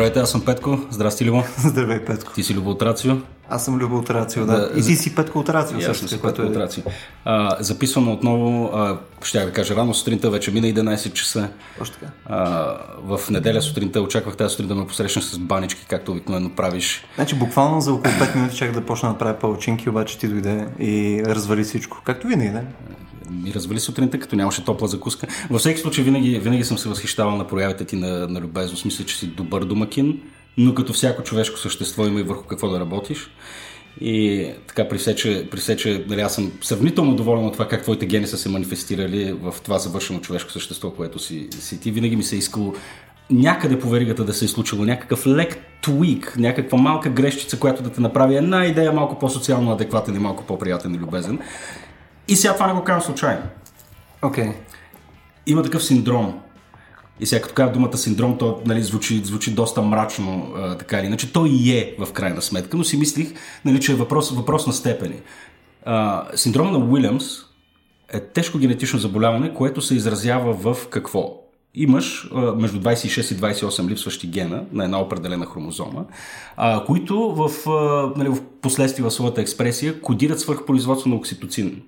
Здравейте, аз съм Петко. Здрасти, Любо. Здравей, Петко. Ти си Любо от Рацио. Аз съм Любо от Рацио, да. да. И ти си Петко от Рацио. Съм си Петко от Рацио. А, записваме отново, а, ще да кажа рано сутринта, вече мина 11 часа. Още така. А, в неделя сутринта очаквах тази сутрин да ме посрещна с банички, както обикновено правиш. Значи буквално за около 5 минути чак да почна да правя палчинки, обаче ти дойде и развали всичко. Както винаги, да? Ми развали сутринта, като нямаше топла закуска. Във всеки случай винаги, винаги съм се възхищавал на проявите ти на, на любезност. Мисля, че си добър домакин, но като всяко човешко същество има и върху какво да работиш. И така при все, че, при все, че нали, аз съм сравнително доволен от това как твоите гени са се манифестирали в това завършено човешко същество, което си, си ти. Винаги ми се е искало някъде по веригата да се е случило някакъв лек твик, някаква малка грешчица, която да те направи една идея малко по-социално адекватен и малко по-приятен и любезен. И сега това не го казвам случайно. Окей. Okay. Има такъв синдром. И сега като казвам думата синдром, то нали, звучи, звучи доста мрачно, а, така или иначе. Той и е в крайна сметка, но си мислих, нали, че е въпрос, въпрос на степени. А, синдром на Уилямс е тежко генетично заболяване, което се изразява в какво? Имаш а, между 26 и 28 липсващи гена на една определена хромозома, а, които в, а, нали, в последствие в своята експресия кодират свърхпроизводство на окситоцин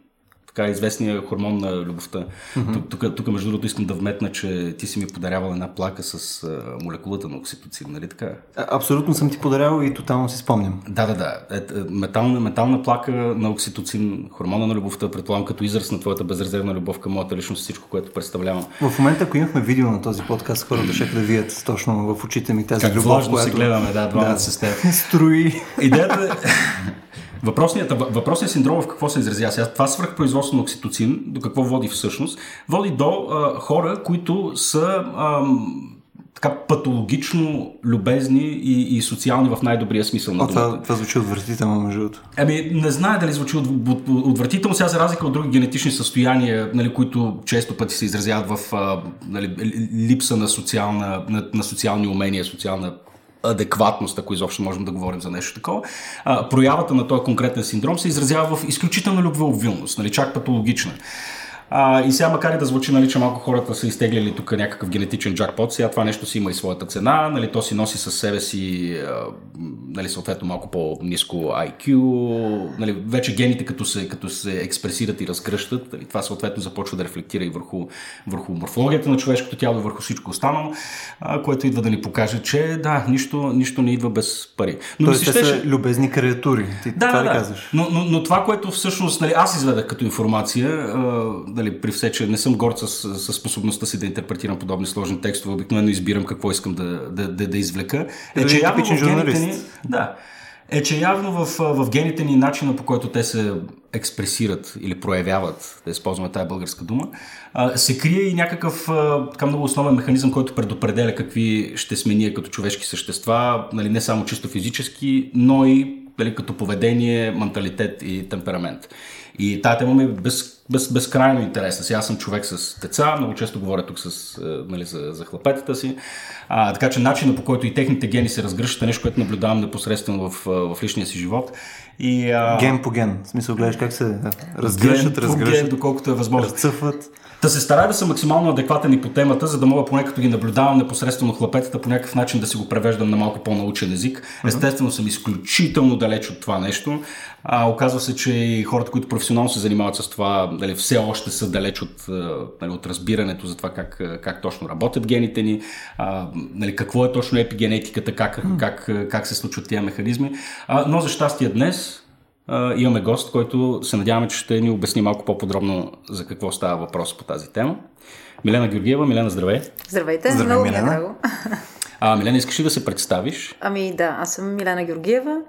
така известния хормон на любовта. Mm-hmm. Тук, тук, между другото, искам да вметна, че ти си ми подарявал една плака с а, молекулата на окситоцин, нали така? А, абсолютно съм ти подарявал и тотално си спомням. Да, да, да. Е, е, метална, метална плака на окситоцин, хормона на любовта, предполагам като израз на твоята безрезервна любов към моята личност, всичко, което представлявам. В момента, ако имахме видео на този подкаст, хората ще да видят точно в очите ми тази как любов, която... се гледаме, да, двамата да, с теб. Строи. Идеята е... Въпросният, въпросният синдром в какво се изразява? Сега, това свръхпроизводство на окситоцин, до какво води всъщност? Води до а, хора, които са а, така патологично любезни и, и социални в най-добрия смисъл на думата. Това, това звучи отвратително, между другото. Ами, не знае дали звучи от, от, отвратително, сега за разлика от други генетични състояния, нали, които често пъти се изразяват в нали, липса на, социална, на, на социални умения, социална адекватност, ако изобщо можем да говорим за нещо такова. Проявата на този конкретен синдром се изразява в изключителна любвеобилност, нали, чак патологична. А, и сега, макар и да звучи, нали, че малко хората са изтеглили тук някакъв генетичен джакпот, сега това нещо си има и своята цена, нали, то си носи със себе си, нали, съответно малко по-низко IQ, нали, вече гените като се, като се експресират и разгръщат, нали, това съответно започва да рефлектира и върху, върху морфологията на човешкото тяло и върху всичко останало, а, което идва да ни покаже, че да, нищо, нищо не идва без пари. Но Тоест, те щеше... са любезни креатури, ти да, това да, ли казваш? Но, но, но това, което всъщност нали, аз изведах като информация, а, нали, при все, че не съм горд с, с способността си да интерпретирам подобни сложни текстове, обикновено избирам какво искам да, да, да, да извлека. Е, че явно в гените ни, да, е, че явно в, в гените ни начина по който те се експресират или проявяват, да използваме тази българска дума, се крие и някакъв така много основен механизъм, който предопределя какви ще сме ние като човешки същества, нали, не само чисто физически, но и нали, като поведение, менталитет и темперамент. И тази тема ми е без, без, безкрайно интересна. Сега аз съм човек с деца, много често говоря тук с, е, нали, за, за хлапетата си. А, така че начинът по който и техните гени се разгръщат е нещо, което наблюдавам непосредствено в, в личния си живот. И, а... Ген по ген. В смисъл гледаш как се разгръщат, разгръщат. Ген, доколкото е възможно. Разцъфват. Да се старая да съм максимално адекватен и по темата, за да мога поне като ги наблюдавам непосредствено хлапетата по някакъв начин да си го превеждам на малко по-научен език. Естествено съм изключително далеч от това нещо. А, оказва се, че и хората, които професионално се занимават с това, дали, все още са далеч от, дали, от разбирането за това как, как точно работят гените ни, а, нали, какво е точно епигенетиката, как, как, как се случват тези механизми. А, но за щастие днес имаме гост, който се надяваме, че ще ни обясни малко по-подробно за какво става въпрос по тази тема. Милена Георгиева, Милена, здравей! Здравейте, здравей, много Милена. драго. А, Милена, искаш ли да се представиш? Ами да, аз съм Милена Георгиева,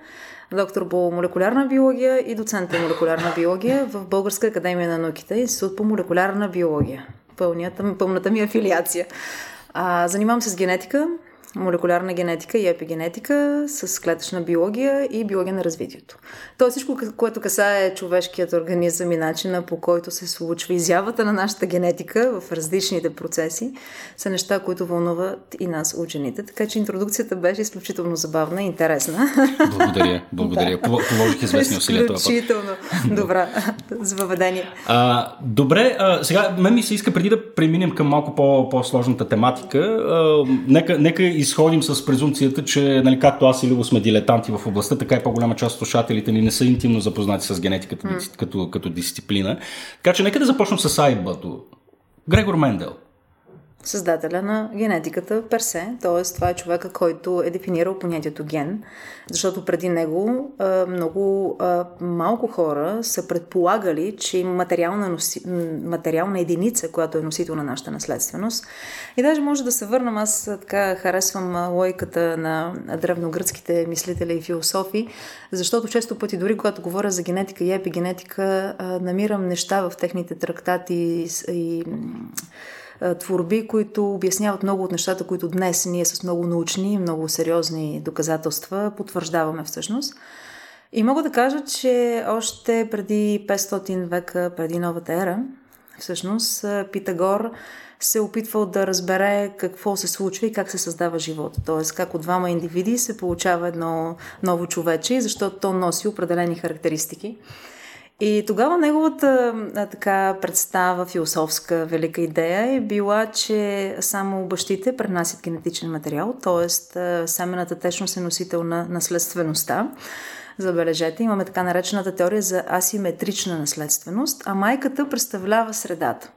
доктор по молекулярна биология и доцент по молекулярна биология в Българска академия на науките, Институт по молекулярна биология. Пълнията, пълната ми афилиация. А, занимавам се с генетика, молекулярна генетика и епигенетика с клетъчна биология и биология на развитието. То всичко, което касае човешкият организъм и начина по който се случва изявата на нашата генетика в различните процеси, са неща, които вълнуват и нас, учените. Така че интродукцията беше изключително забавна и интересна. Благодаря, благодаря. да. Положих известни усилия това Изключително добра. за въведение. А, добре, а, сега мен ми се иска преди да преминем към малко по- по-сложната тематика, а, нека, нека изходим с презумцията, че нали, както аз и Любо сме дилетанти в областта, така и по-голяма част от слушателите ни не са интимно запознати с генетиката mm. като, като дисциплина. Така че нека да започнем с Айбато. Грегор Мендел създателя на генетиката персе, т.е. това е човека, който е дефинирал понятието ген, защото преди него много малко хора са предполагали, че материална, носи... материална единица, която е носител на нашата наследственост. И даже може да се върнам, аз така харесвам лойката на древногръцките мислители и философи, защото често пъти, дори когато говоря за генетика и епигенетика, намирам неща в техните трактати и творби, които обясняват много от нещата, които днес ние с много научни, много сериозни доказателства потвърждаваме всъщност. И мога да кажа, че още преди 500 века, преди новата ера, всъщност Питагор се е опитвал да разбере какво се случва и как се създава живот. Тоест, как от двама индивиди се получава едно ново човече, защото то носи определени характеристики. И тогава неговата а, така представа, философска велика идея е била, че само бащите пренасят генетичен материал, т.е. семената течност е носител на наследствеността. Забележете, имаме така наречената теория за асиметрична наследственост, а майката представлява средата.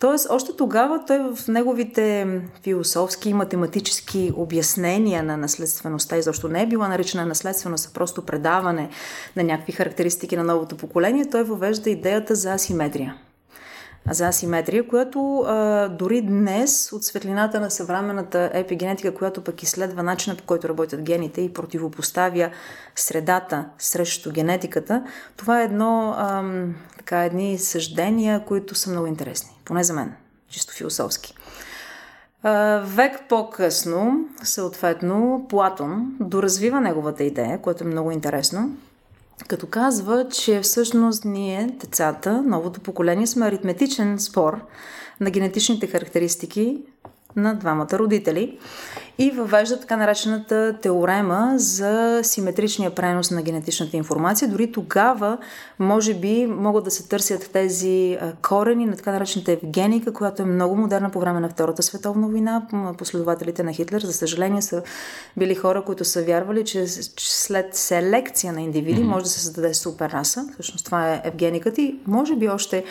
Тоест, още тогава той в неговите философски и математически обяснения на наследствеността, изобщо не е била наричана наследственост, а просто предаване на някакви характеристики на новото поколение, той въвежда идеята за асиметрия за асиметрия, която а, дори днес от светлината на съвременната епигенетика, която пък изследва начина по който работят гените и противопоставя средата срещу генетиката, това е едно, а, така, едни съждения, които са много интересни, поне за мен, чисто философски. Век по-късно, съответно, Платон доразвива неговата идея, което е много интересно като казва, че всъщност ние, децата, новото поколение, сме аритметичен спор на генетичните характеристики на двамата родители и въвежда така наречената теорема за симетричния пренос на генетичната информация. Дори тогава, може би, могат да се търсят тези корени на така наречената евгеника, която е много модерна по време на Втората световна война. Последователите на Хитлер, за съжаление, са били хора, които са вярвали, че след селекция на индивиди mm-hmm. може да се създаде супер раса. Всъщност това е евгениката и може би още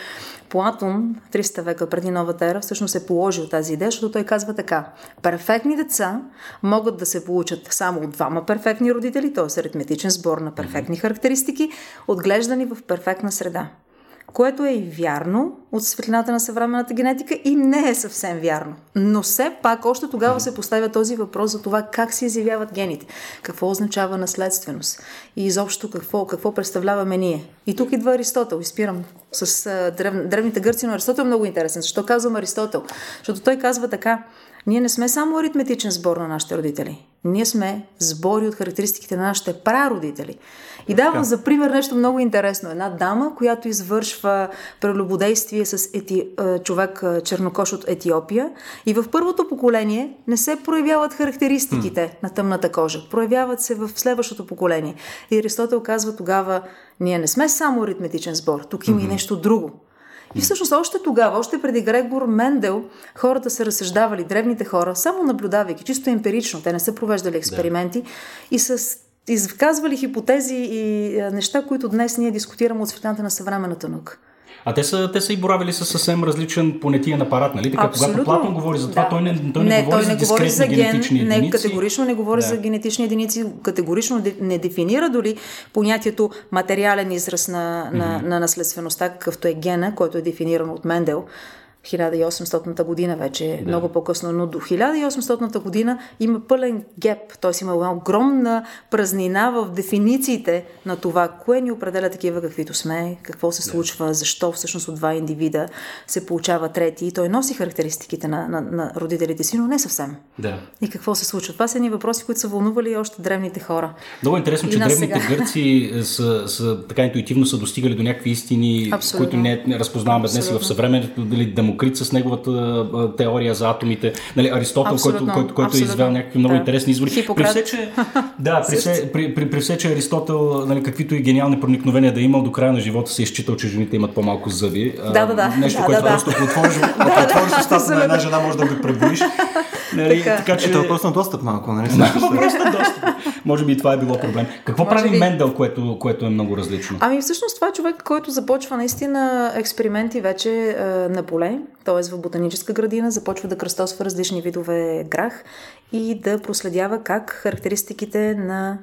Платон, 300 века преди новата ера, всъщност е положил тази идея, защото той казва така. Перфектни деца могат да се получат само от двама перфектни родители, т.е. аритметичен сбор на перфектни характеристики, отглеждани в перфектна среда което е и вярно от светлината на съвременната генетика и не е съвсем вярно. Но все пак още тогава се поставя този въпрос за това как се изявяват гените, какво означава наследственост и изобщо какво, какво представляваме ние. И тук идва Аристотел, изпирам с древ, древните гърци, но Аристотел е много интересен. Защо казвам Аристотел? Защото той казва така, ние не сме само аритметичен сбор на нашите родители. Ние сме сбори от характеристиките на нашите прародители. И давам за пример нещо много интересно. Една дама, която извършва прелюбодействие с ети... човек чернокош от Етиопия и в първото поколение не се проявяват характеристиките mm. на тъмната кожа. Проявяват се в следващото поколение. И Аристотел казва тогава, ние не сме само аритметичен сбор, тук има mm-hmm. и нещо друго. И всъщност още тогава, още преди Грегор Мендел, хората са разсъждавали, древните хора, само наблюдавайки, чисто емпирично, те не са провеждали експерименти да. и с изказвали хипотези и неща, които днес ние дискутираме от светлината на съвременната наука. А те са, те са и боравили с съвсем различен понятиен апарат, нали? Така, когато Платон говори за това, да. той не, той не, не говори той не за говори за ген, генетични не, единици. категорично не говори да. за генетични единици, категорично не дефинира дори понятието материален израз на, на, mm-hmm. на наследствеността, какъвто е гена, който е дефиниран от Мендел. 1800-та година вече, е да. много по-късно, но до 1800-та година има пълен геп, т.е. има една огромна празнина в дефинициите на това, кое ни определя такива каквито сме, какво се случва, да. защо всъщност от два индивида се получава трети. И той носи характеристиките на, на, на родителите си, но не съвсем. Да. И какво се случва? Това са едни въпроси, които са вълнували още древните хора. Много интересно, че древните сега. гърци са, са, така интуитивно са достигали до някакви истини, Абсолютно. които не разпознаваме днес в съвременето, дали демократия Демокрит с неговата а, теория за атомите, нали, Аристотел, който, който, който е извел някакви много да. интересни извори. Хипократ. При все, че, да, при все, при, при, при все, че Аристотел, нали, каквито и гениални проникновения да е имал, до края на живота се е изчитал, че жените имат по-малко зъби. А, Да, да, да. Нещо, Да, което да, да. просто ако отвориш, устата на една жена, може да го преброиш. Нали, Така. така че... Ето въпрос на достъп малко, нали? Просто доста. Може би и това е било проблем. Какво Може прави би. Мендел, което, което е много различно? Ами всъщност това е човек, който започва наистина експерименти вече е, на поле, т.е. в ботаническа градина, започва да кръстосва различни видове грах и да проследява как характеристиките на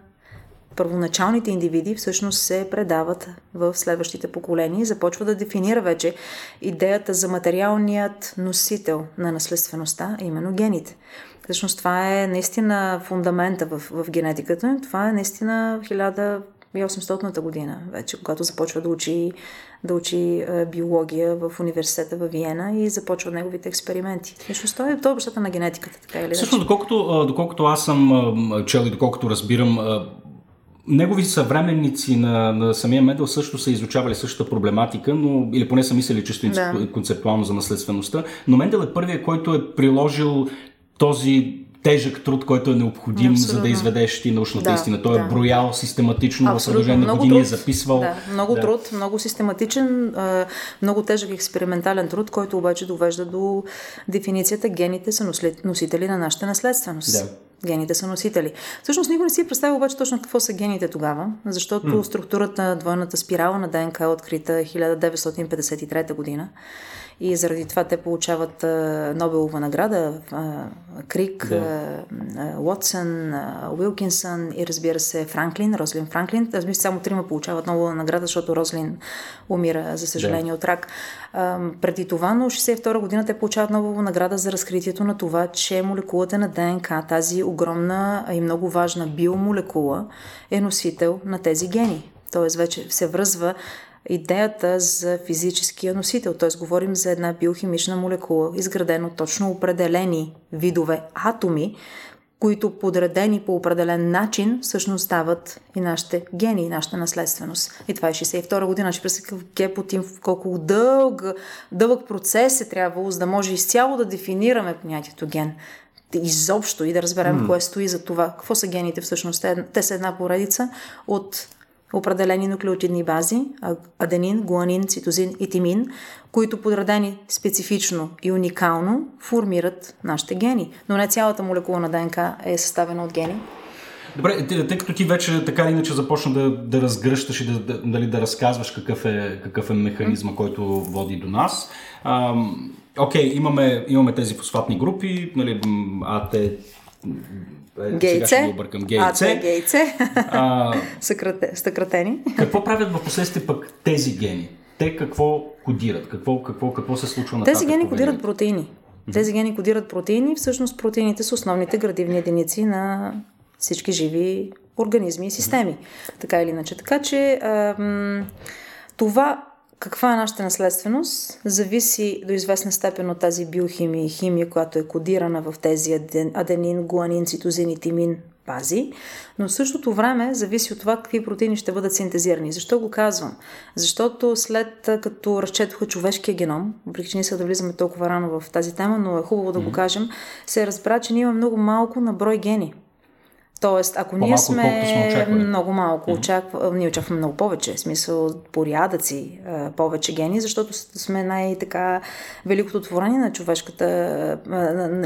първоначалните индивиди всъщност се предават в следващите поколения и започва да дефинира вече идеята за материалният носител на наследствеността, а именно гените. Всъщност това е наистина фундамента в, в генетиката. Това е наистина 1800-та година вече, когато започва да учи, да учи е, биология в университета в Виена и започва неговите експерименти. Всъщност той е, той е бащата на генетиката, така или Всъщност, иначе. доколкото, доколкото аз съм чел и доколкото разбирам, негови съвременници на, на самия Медел също са изучавали същата проблематика, но, или поне са мислили чисто да. концептуално за наследствеността, но Мендел е първият, който е приложил този тежък труд, който е необходим, Абсолютно. за да изведеш ти научната Да, истина. Той да. е броял систематично в продължение на години, е труд. записвал. Да, много Да. труд, много систематичен, много тежък експериментален труд, който обаче довежда до дефиницията гените са носители на нашата наследственост. Да. Гените са носители. Всъщност никой не си е представил обаче точно какво са гените тогава, защото mm. структурата на двойната спирала на ДНК е открита 1953 година. И заради това те получават Нобелова награда, Крик, Да. Уотсън, Уилкинсън и разбира се Франклин, Рослин Франклин. Аз мисля, само трима получават Нобелова награда, защото Рослин умира, за съжаление, от рак. Преди това, но 62 година те получават Нобелова награда за разкритието на това, че молекулата на ДНК, тази огромна и много важна биомолекула, е носител на тези гени. Тоест вече се връзва идеята за физическия носител. Т.е. говорим за една биохимична молекула, изградена от точно определени видове атоми, които подредени по определен начин всъщност стават и нашите гени, и нашата наследственост. И това е 62 година. Ще представя какъв гепотим, колко дълъг, дълъг процес е трябвало, за да може изцяло да дефинираме понятието ген изобщо и да разберем mm. кое стои за това. Какво са гените всъщност? Те са една поредица от определени нуклеотидни бази, аденин, гуанин, цитозин и тимин, които подредени специфично и уникално формират нашите гени. Но не цялата молекула на ДНК е съставена от гени. Добре, тъй, тъй като ти вече така или иначе започна да, да разгръщаш и да, да, нали, да разказваш какъв е, какъв е механизма, който води до нас. Ам, Окей, имаме, имаме тези фосфатни групи, нали, АТ... е, Сега ще Гейце, объркам. АТ, Гейце. гейце, А, съкрате, съкратени. какво правят в последствие пък тези гени? Те какво кодират? Какво, какво, какво се случва на Тези гени кодират протеини. Тези гени кодират протеини. Всъщност протеините са основните градивни единици на всички живи организми и системи. Така или иначе. Така че ам, това каква е нашата наследственост, зависи до известна степен от тази биохимия и химия, която е кодирана в тези аден- аденин, гуанин, цитозин и тимин бази, но в същото време зависи от това какви протеини ще бъдат синтезирани. Защо го казвам? Защото след като разчетоха човешкия геном, въпреки че не иска да влизаме толкова рано в тази тема, но е хубаво да го кажем, се разбра, че ние имаме много малко на брой гени. Тоест, ако ние По-малко, сме много малко, очаква, ние очакваме много повече, в смисъл порядъци повече гени, защото сме най-така великото творение на човешката,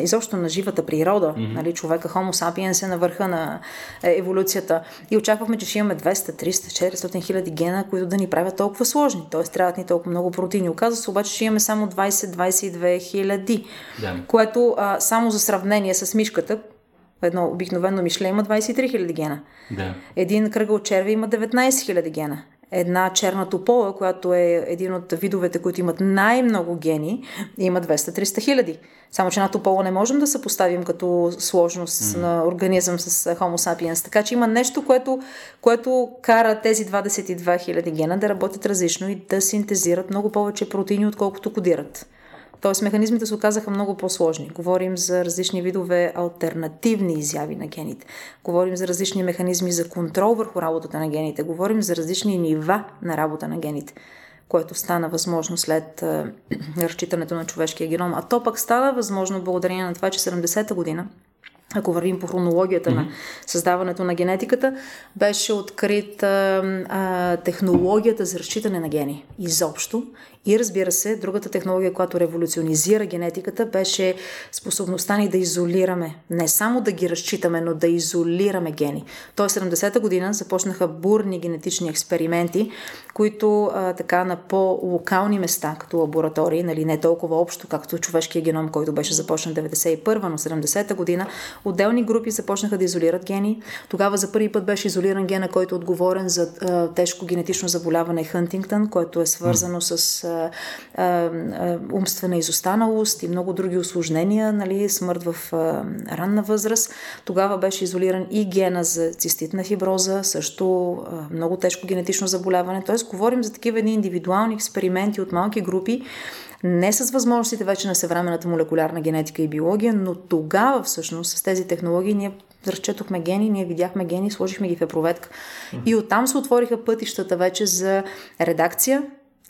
изобщо на живата природа. Нали, човека, Homo sapiens е на върха на е, еволюцията. И очаквахме, че ще имаме 200, 300, 400 хиляди гена, които да ни правят толкова сложни. Тоест, трябват ни толкова много протеини. Оказва се обаче, че имаме само 20-22 хиляди. Да. Което а, само за сравнение с мишката, едно обикновено мишле има 23 000 гена. Да. Един кръгъл черви има 19 000 гена. Една черна топола, която е един от видовете, които имат най-много гени, има 200-300 хиляди. Само, че една топола не можем да съпоставим като сложност mm. на организъм с Homo sapiens. Така че има нещо, което, което кара тези 22 хиляди гена да работят различно и да синтезират много повече протеини, отколкото кодират. Тоест механизмите се оказаха много по-сложни. Говорим за различни видове альтернативни изяви на гените. Говорим за различни механизми за контрол върху работата на гените. Говорим за различни нива на работа на гените. което стана възможно след а, разчитането на човешкия геном. А то пък стана възможно благодарение на това, че 70-та година ако вървим по хронологията mm-hmm. на създаването на генетиката, беше открита а, технологията за разчитане на гени изобщо и разбира се, другата технология, която революционизира генетиката, беше способността ни да изолираме, не само да ги разчитаме, но да изолираме гени. Тоест 70-та година започнаха бурни генетични експерименти, които а, така на по-локални места, като лаборатории, нали, не толкова общо, както човешкия геном, който беше започнат 91-та, но 70-та година, отделни групи започнаха да изолират гени. Тогава за първи път беше изолиран гена, който е отговорен за а, тежко генетично заболяване Хантингтън, което е свързано с а, а, а, умствена изостаналост и много други осложнения, нали, смърт в а, ранна възраст. Тогава беше изолиран и гена за циститна фиброза, също а, много тежко генетично заболяване. Тоест, говорим за такива едни индивидуални експерименти от малки групи, не с възможностите вече на съвременната молекулярна генетика и биология, но тогава всъщност с тези технологии ние разчетохме гени, ние видяхме гени, сложихме ги в епроветка. И оттам се отвориха пътищата вече за редакция,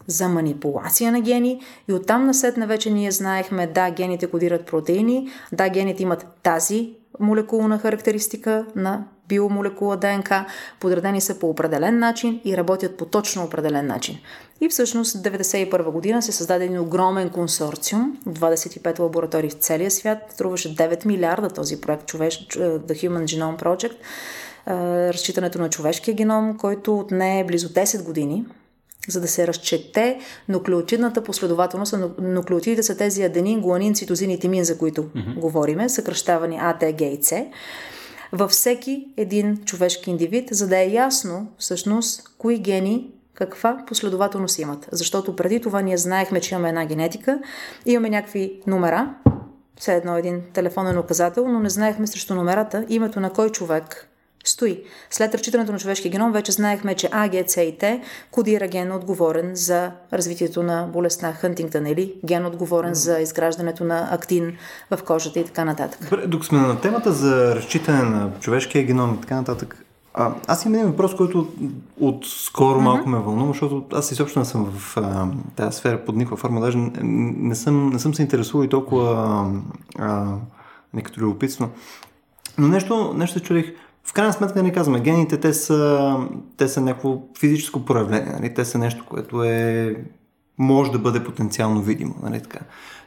за манипулация на гени. И оттам насетне вече ние знаехме, да, гените кодират протеини, да, гените имат тази молекулна характеристика на биомолекула ДНК, подредени са по определен начин и работят по точно определен начин. И всъщност в 1991 година се създаде един огромен консорциум, 25 лаборатории в целия свят, струваше 9 милиарда този проект човеш, The Human Genome Project, разчитането на човешкия геном, който отне близо 10 години, за да се разчете нуклеотидната последователност. Нуклеотидите са тези аденин, гуанин, цитозин и тимин, за които mm-hmm. говориме, съкръщавани А, Т, Г и С, във всеки един човешки индивид, за да е ясно всъщност кои гени каква последователност имат. Защото преди това ние знаехме, че имаме една генетика, имаме някакви номера, все едно един телефонен указател, но не знаехме срещу номерата името на кой човек стои. След разчитането на човешкия геном вече знаехме, че А, Г, С и Т кодира ген отговорен за развитието на болестта Хантингтън или ген отговорен за изграждането на актин в кожата и така нататък. Добре, докато сме на темата за разчитане на човешкия геном и така нататък, а, аз имам един въпрос, който от скоро малко ме вълнува, защото аз изобщо не съм в а, тази сфера под никаква форма, даже не, не, съм, не съм се интересувал и толкова а, а, некато любопитство. Но нещо, нещо чудих, в крайна сметка не казваме, гените те са, те са някакво физическо проявление, нали? те са нещо, което е, може да бъде потенциално видимо. Нали? Така.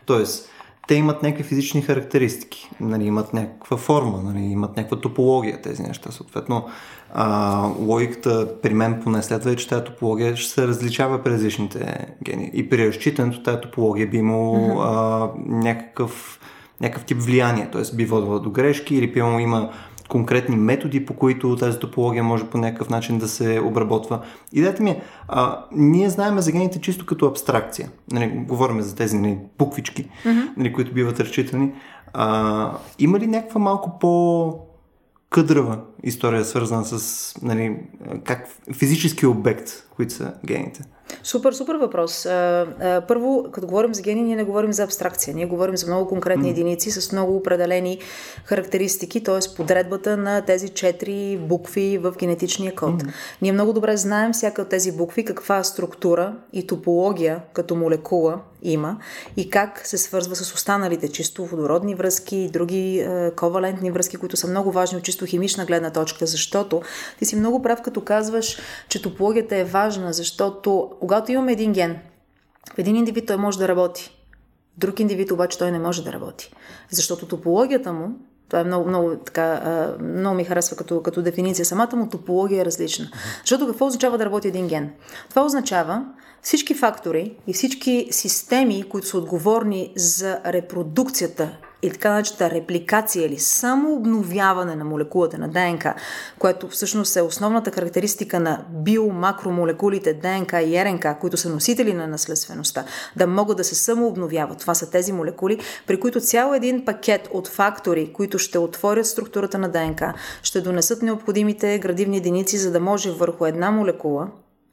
Тоест, те имат някакви физични характеристики, нали, имат някаква форма, нали, имат някаква топология тези неща. Съответно, а, логиката при мен поне следва е, че тази топология ще се различава при различните гени. И при разчитането тази топология би имало mm-hmm. някакъв, някакъв тип влияние, т.е. би водила до грешки или примерно има конкретни методи, по които тази топология може по някакъв начин да се обработва. Идеята ми е, а, ние знаем за гените чисто като абстракция. Нали, говорим за тези нали, буквички, mm-hmm. нали, които биват разчитани. А, има ли някаква малко по къдрава история, свързана с нали, как физически обект, които са гените? Супер, супер въпрос. Първо, като говорим за гени, ние не говорим за абстракция. Ние говорим за много конкретни mm. единици с много определени характеристики, т.е. подредбата на тези четири букви в генетичния код. Mm. Ние много добре знаем всяка от тези букви каква структура и топология като молекула има и как се свързва с останалите чисто водородни връзки и други е, ковалентни връзки, които са много важни от чисто химична гледна точка, защото ти си много прав, като казваш, че топологията е важна, защото когато имаме един ген, в един индивид той може да работи, друг индивид обаче той не може да работи. Защото топологията му, това е много, много, така, много ми харесва като, като дефиниция, самата му топология е различна. Защото какво означава да работи един ген? Това означава всички фактори и всички системи, които са отговорни за репродукцията и така начата репликация или само обновяване на молекулата на ДНК, което всъщност е основната характеристика на биомакромолекулите ДНК и РНК, които са носители на наследствеността, да могат да се самообновяват. Това са тези молекули, при които цял един пакет от фактори, които ще отворят структурата на ДНК, ще донесат необходимите градивни единици, за да може върху една молекула,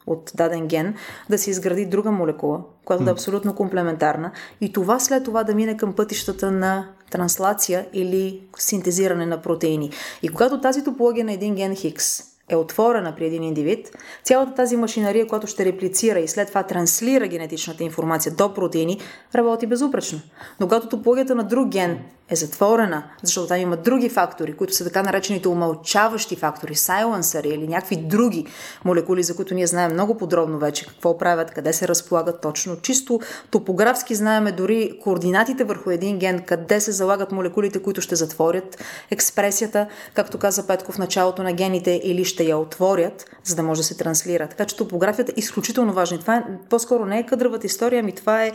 от даден ген, да се изгради друга молекула, която да е абсолютно комплементарна и това след това да мине към пътищата на транслация или синтезиране на протеини. И когато тази топология на един ген Хикс е отворена при един индивид, цялата тази машинария, която ще реплицира и след това транслира генетичната информация до протеини, работи безупречно. Но когато топологията на друг ген е затворена, защото там има други фактори, които са така наречените умълчаващи фактори, сайленсъри или някакви други молекули, за които ние знаем много подробно вече какво правят, къде се разполагат точно. Чисто топографски знаеме дори координатите върху един ген, къде се залагат молекулите, които ще затворят експресията, както каза Петко в началото на гените, или ще я отворят, за да може да се транслира. Така че топографията е изключително важна. това е, по-скоро не е къдравата история, ами това е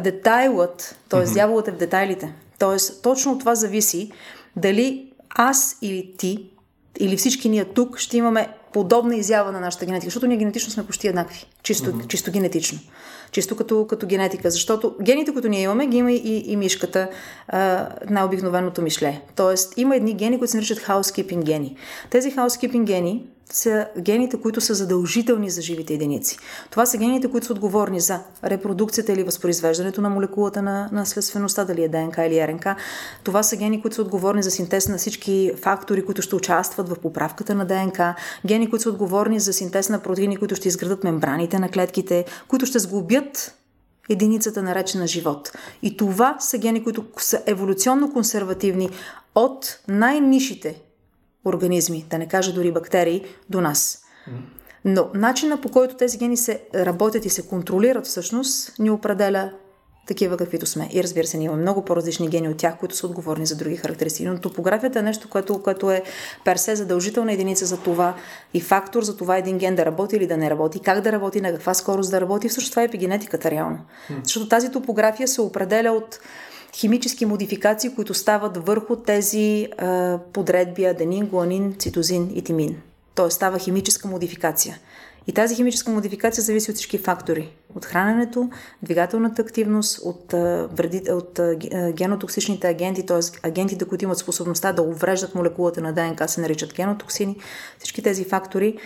детайлът, т.е. Mm-hmm. дяволът е в детайлите. Тоест, точно от това зависи дали аз или ти, или всички ние тук ще имаме подобна изява на нашата генетика, защото ние генетично сме почти еднакви, чисто, mm-hmm. чисто генетично, чисто като, като генетика, защото гените, които ние имаме, ги има и, и мишката, а, най-обикновеното мишле. Тоест, има едни гени, които се наричат housekeeping гени. Тези housekeeping гени са гените, които са задължителни за живите единици. Това са гените, които са отговорни за репродукцията или възпроизвеждането на молекулата на наследствеността, дали е ДНК или РНК. Това са гени, които са отговорни за синтез на всички фактори, които ще участват в поправката на ДНК. Гени, които са отговорни за синтез на протеини, които ще изградат мембраните на клетките, които ще сглобят единицата наречена живот. И това са гени, които са еволюционно консервативни от най-нишите организми, да не кажа дори бактерии, до нас. Но начина по който тези гени се работят и се контролират всъщност ни определя такива каквито сме. И разбира се, ние имаме много по-различни гени от тях, които са отговорни за други характеристики. Но топографията е нещо, което, което е персе задължителна единица за това и фактор за това един ген да работи или да не работи, как да работи, на каква скорост да работи. Всъщност това е епигенетиката реално. Защото тази топография се определя от химически модификации, които стават върху тези а, подредби аденин, гуанин, цитозин и тимин. Тоест става химическа модификация. И тази химическа модификация зависи от всички фактори. От храненето, двигателната активност, от, вреди, от генотоксичните агенти, т.е. агентите, които имат способността да увреждат молекулата на ДНК, се наричат генотоксини. Всички тези фактори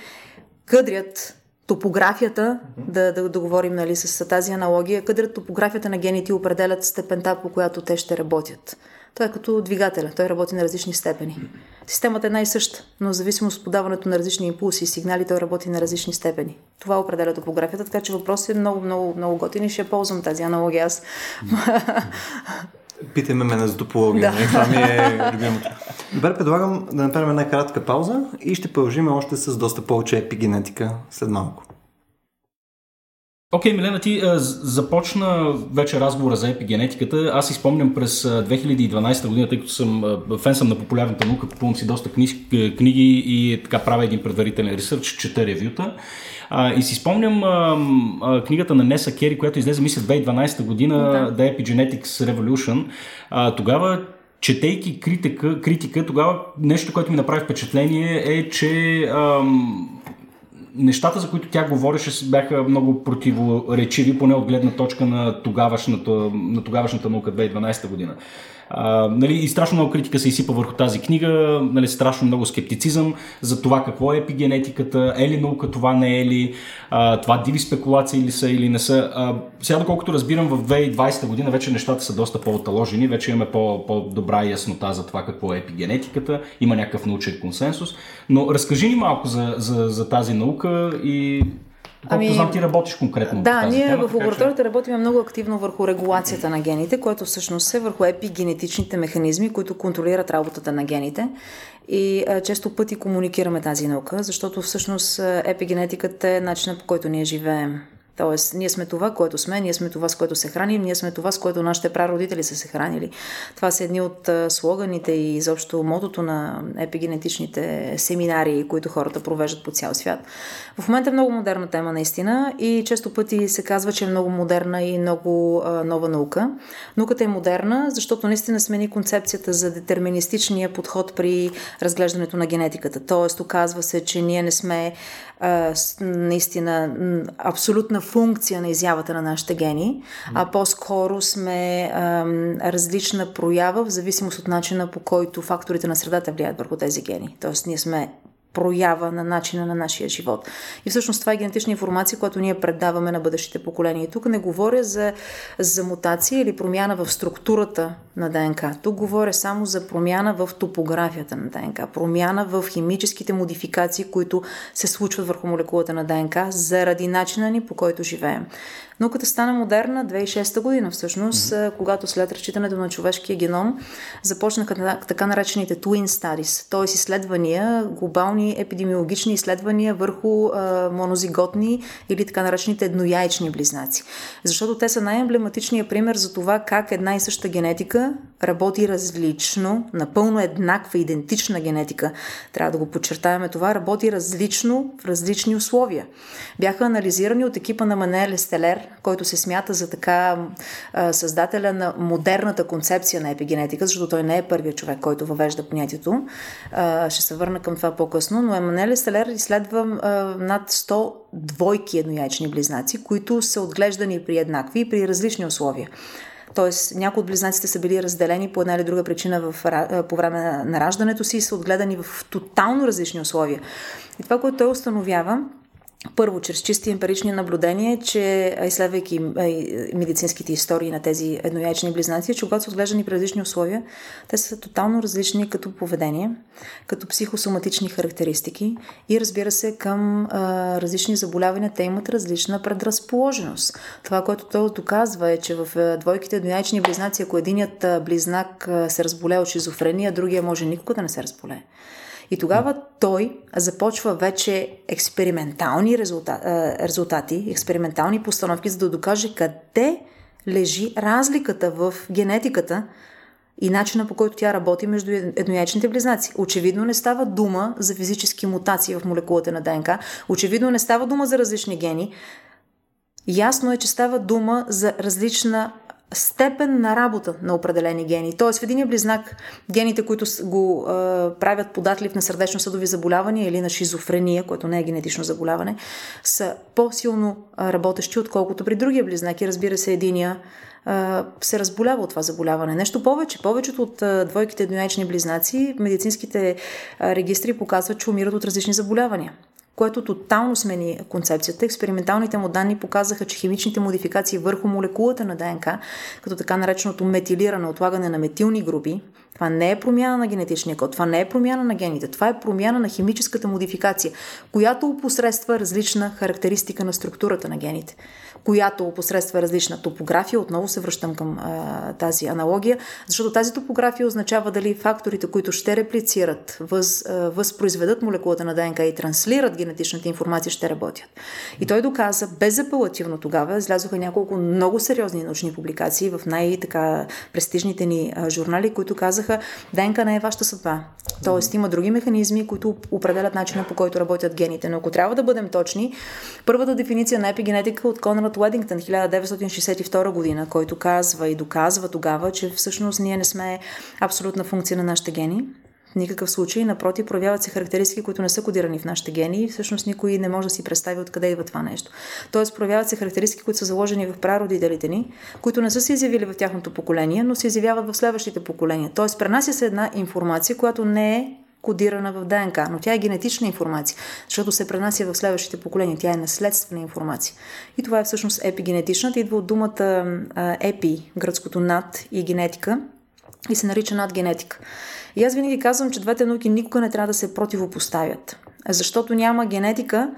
къдрят топографията, да, да, да говорим нали, с тази аналогия, където топографията на гените определят степента, по която те ще работят. Той е като двигателя, той работи на различни степени. Системата е най-съща, но в зависимост от подаването на различни импулси и сигнали, той работи на различни степени. Това определя топографията, така че въпросът е много, много, много готин и ще ползвам тази аналогия аз. Питаме ме за топология. Да. Нали? Това ми е любимото. Добре, предлагам да направим една кратка пауза и ще продължим още с доста повече епигенетика след малко. Окей, okay, Милена, ти а, започна вече разговора за епигенетиката. Аз изпомням през 2012 година, тъй като съм фен съм на популярната наука, купувам си доста книги, книги и така правя един предварителен ресърч, чета ревюта. А, и си спомням а, а, книгата на Неса Кери, която излезе, мисля, 2012 година, да. The Epigenetics Revolution. А, тогава четейки критика, критика, тогава нещо, което ми направи впечатление е, че ам, нещата, за които тя говореше, бяха много противоречиви, поне от гледна точка на тогавашната, на тогавашната наука 2012 година. А, нали, и страшно много критика се изсипа върху тази книга, нали, страшно много скептицизъм за това какво е епигенетиката, е ли наука, това не е ли, а, това диви спекулации ли са или не са. А, сега, доколкото разбирам, в 2020 година вече нещата са доста по-оталожени, вече имаме по- по-добра яснота за това какво е епигенетиката, има някакъв научен консенсус, но разкажи ни малко за, за, за тази наука и Колкото ами, знам, ти работиш конкретно. Да, тази ние тема, в лабораторията че... работим много активно върху регулацията на гените, което всъщност е върху епигенетичните механизми, които контролират работата на гените. И а, често пъти комуникираме тази наука, защото всъщност епигенетиката е начинът по който ние живеем. Тоест, ние сме това, което сме, ние сме това, с което се храним, ние сме това, с което нашите прародители са се хранили. Това са едни от слоганите и изобщо мотото на епигенетичните семинари, които хората провеждат по цял свят. В момента е много модерна тема, наистина, и често пъти се казва, че е много модерна и много а, нова наука. Науката е модерна, защото наистина смени концепцията за детерминистичния подход при разглеждането на генетиката. Тоест, оказва се, че ние не сме а, наистина абсолютна функция на изявата на нашите гени, а по-скоро сме а, различна проява в зависимост от начина по който факторите на средата влияят върху тези гени. Тоест ние сме проява на начина на нашия живот. И всъщност това е генетична информация, която ние предаваме на бъдещите поколения. И тук не говоря за, за мутация или промяна в структурата на ДНК. Тук говоря само за промяна в топографията на ДНК, промяна в химическите модификации, които се случват върху молекулата на ДНК заради начина ни по който живеем. Науката стана модерна 2006 година всъщност, mm-hmm. когато след разчитането на човешкия геном започнаха така наречените Twin Studies, т.е. изследвания, глобални епидемиологични изследвания върху а, монозиготни или така наречените еднояйчни близнаци. Защото те са най-емблематичният пример за това как една и съща генетика работи различно, напълно еднаква, идентична генетика. Трябва да го подчертаваме това, работи различно в различни условия. Бяха анализирани от екипа на Манеле Стелер, който се смята за така създателя на модерната концепция на епигенетика, защото той не е първият човек, който въвежда понятието. Ще се върна към това по-късно, но Еманеле Стелер изследва над 100 двойки еднояйчни близнаци, които са отглеждани при еднакви и при различни условия. Тоест, някои от близнаците са били разделени по една или друга причина в, по време на раждането си и са отгледани в тотално различни условия. И това, което той установява, първо, чрез чисти емпирични наблюдения, че изследвайки медицинските истории на тези еднояйчни близнаци, че когато са отглеждани при различни условия, те са тотално различни като поведение, като психосоматични характеристики и разбира се към а, различни заболявания те имат различна предразположеност. Това, което той доказва е, че в двойките еднояйчни близнаци, ако единият близнак се разболее от шизофрения, другия може никога да не се разболее. И тогава той започва вече експериментални резултати, експериментални постановки, за да докаже къде лежи разликата в генетиката и начина по който тя работи между едноячните близнаци. Очевидно не става дума за физически мутации в молекулата на ДНК, очевидно не става дума за различни гени. Ясно е, че става дума за различна степен на работа на определени гени. Тоест в един близнак гените, които го е, правят податлив на сърдечно-съдови заболявания или на шизофрения, което не е генетично заболяване, са по-силно работещи, отколкото при другия близнак. И разбира се, единия е, се разболява от това заболяване. Нещо повече. Повечето от е, двойките еднояични близнаци, медицинските регистри показват, че умират от различни заболявания което тотално смени концепцията. Експерименталните му данни показаха, че химичните модификации върху молекулата на ДНК, като така нареченото метилиране, отлагане на метилни групи, това не е промяна на генетичния код, това не е промяна на гените, това е промяна на химическата модификация, която опосредства различна характеристика на структурата на гените която опосредства различна топография. Отново се връщам към а, тази аналогия, защото тази топография означава дали факторите, които ще реплицират, въз, а, възпроизведат молекулата на ДНК и транслират генетичната информация, ще работят. И той доказа безапелативно тогава, излязоха няколко много сериозни научни публикации в най-така престижните ни а, журнали, които казаха, ДНК не е вашата съдба. Тоест има други механизми, които определят начина по който работят гените. Но ако трябва да бъдем точни, първата дефиниция на епигенетика от Конрад от Уедингтън 1962 година, който казва и доказва тогава, че всъщност ние не сме абсолютна функция на нашите гени. В никакъв случай, напротив, проявяват се характеристики, които не са кодирани в нашите гени и всъщност никой не може да си представи откъде идва това нещо. Тоест, проявяват се характеристики, които са заложени в прародителите ни, които не са се изявили в тяхното поколение, но се изявяват в следващите поколения. Тоест, пренася се една информация, която не е кодирана в ДНК, но тя е генетична информация, защото се пренася в следващите поколения. Тя е наследствена информация. И това е всъщност епигенетичната. Идва от думата епи, гръцкото над и генетика и се нарича надгенетика. И аз винаги казвам, че двете науки никога не трябва да се противопоставят, защото няма генетика,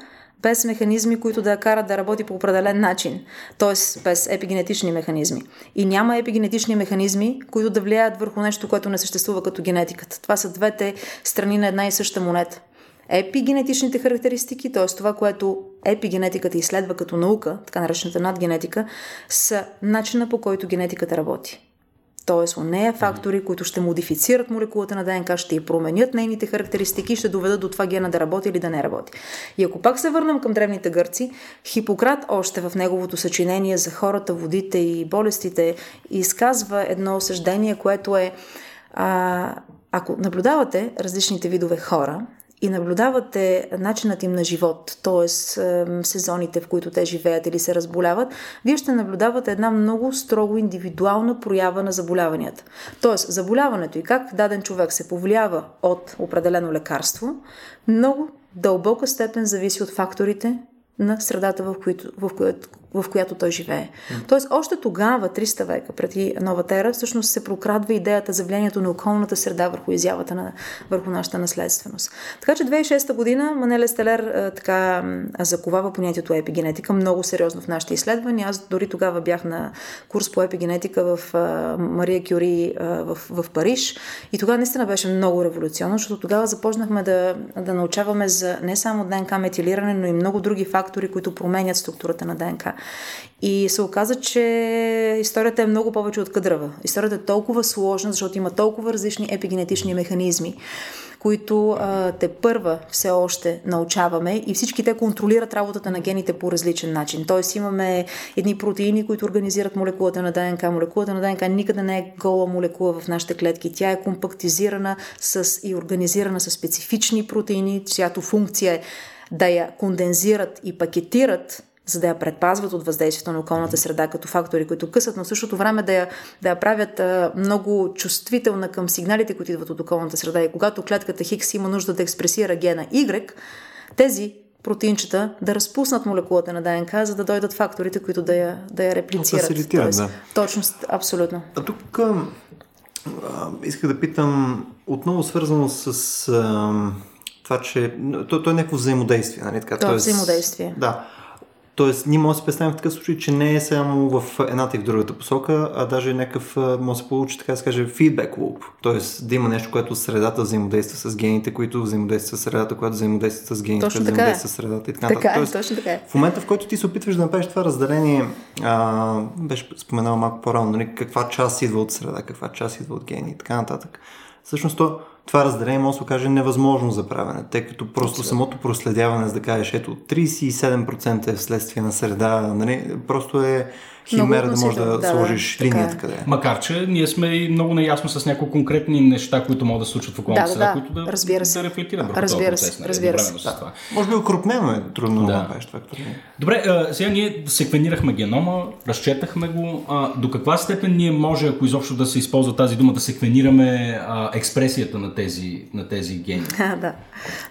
без механизми, които да я карат да работи по определен начин, т.е. без епигенетични механизми. И няма епигенетични механизми, които да влияят върху нещо, което не съществува като генетиката. Това са двете страни на една и съща монета. Епигенетичните характеристики, т.е. това, което епигенетиката изследва като наука, така наречената надгенетика, са начина по който генетиката работи. Т.е. у нея фактори, които ще модифицират молекулата на ДНК, ще и променят нейните характеристики и ще доведат до това гена да работи или да не работи. И ако пак се върнем към древните гърци, Хипократ още в неговото съчинение за хората, водите и болестите изказва едно осъждение, което е а, ако наблюдавате различните видове хора и наблюдавате начинът им на живот, т.е. сезоните, в които те живеят или се разболяват, вие ще наблюдавате една много строго индивидуална проява на заболяванията. Тоест, заболяването и как даден човек се повлиява от определено лекарство, много дълбока степен зависи от факторите на средата, в, които, в, която, в която той живее. Тоест, още тогава, 300 века преди новата ера, всъщност се прокрадва идеята за влиянието на околната среда върху изявата на, върху нашата наследственост. Така че 2006 година Манеле Стелер така заковава понятието епигенетика много сериозно в нашите изследвания. Аз дори тогава бях на курс по епигенетика в а, Мария Кюри а, в, в Париж и тогава наистина беше много революционно, защото тогава започнахме да, да научаваме за не само ДНК метилиране, но и много други фактори, които променят структурата на ДНК. И се оказа, че историята е много повече от къдрава. Историята е толкова сложна, защото има толкова различни епигенетични механизми които а, те първа все още научаваме и всички те контролират работата на гените по различен начин. Тоест имаме едни протеини, които организират молекулата на ДНК. Молекулата на ДНК никъде не е гола молекула в нашите клетки. Тя е компактизирана с, и организирана с специфични протеини, чиято функция е да я кондензират и пакетират за да я предпазват от въздействието на околната среда като фактори, които късат, но в същото време да я, да я правят а, много чувствителна към сигналите, които идват от околната среда. И когато клетката Хикс има нужда да експресира гена Y, тези протеинчета да разпуснат молекулата на ДНК, за да дойдат факторите, които да я, да я реплицират. Фасилитират, да. Точност, абсолютно. А тук а, исках да питам, отново свързано с а, това, че то, то е някакво взаимодействие, нали така? То е взаимодействие. Да. Тоест, ние можем да се представим в такъв случай, че не е само в едната и в другата посока, а даже някакъв може да се получи, така да се каже, фидбек луп. Тоест, да има нещо, което средата взаимодейства с гените, които взаимодействат с средата, която взаимодейства с гените, точно така е. взаимодейства с средата и така Така е, Тоест, точно така е. в момента, в който ти се опитваш да направиш това разделение, а, беше споменал малко по-рано, нали, каква част идва от среда, каква част идва от гени и така нататък. Всъщност, то, това разделение може да се окаже невъзможно за правене, тъй като просто Абсолютно. самото проследяване, за да кажеш, ето 37% е вследствие на среда, нали, просто е химера да можеш да, да, сложиш да, така линията е. къде е. Макар, че ние сме и много наясно с някои конкретни неща, които могат да се случват в околната Да, да, среда, да. които да, Разбира се. да рефлектират върху Разбира този се, процес. нали, разбира се. с това. Може би окрупнено е трудно да, Да. направиш това. Като... Добре, а, сега ние секвенирахме генома, разчетахме го. А, до каква степен ние може, ако изобщо да се използва тази дума, да секвенираме а, експресията на тези, на тези гени? А, да.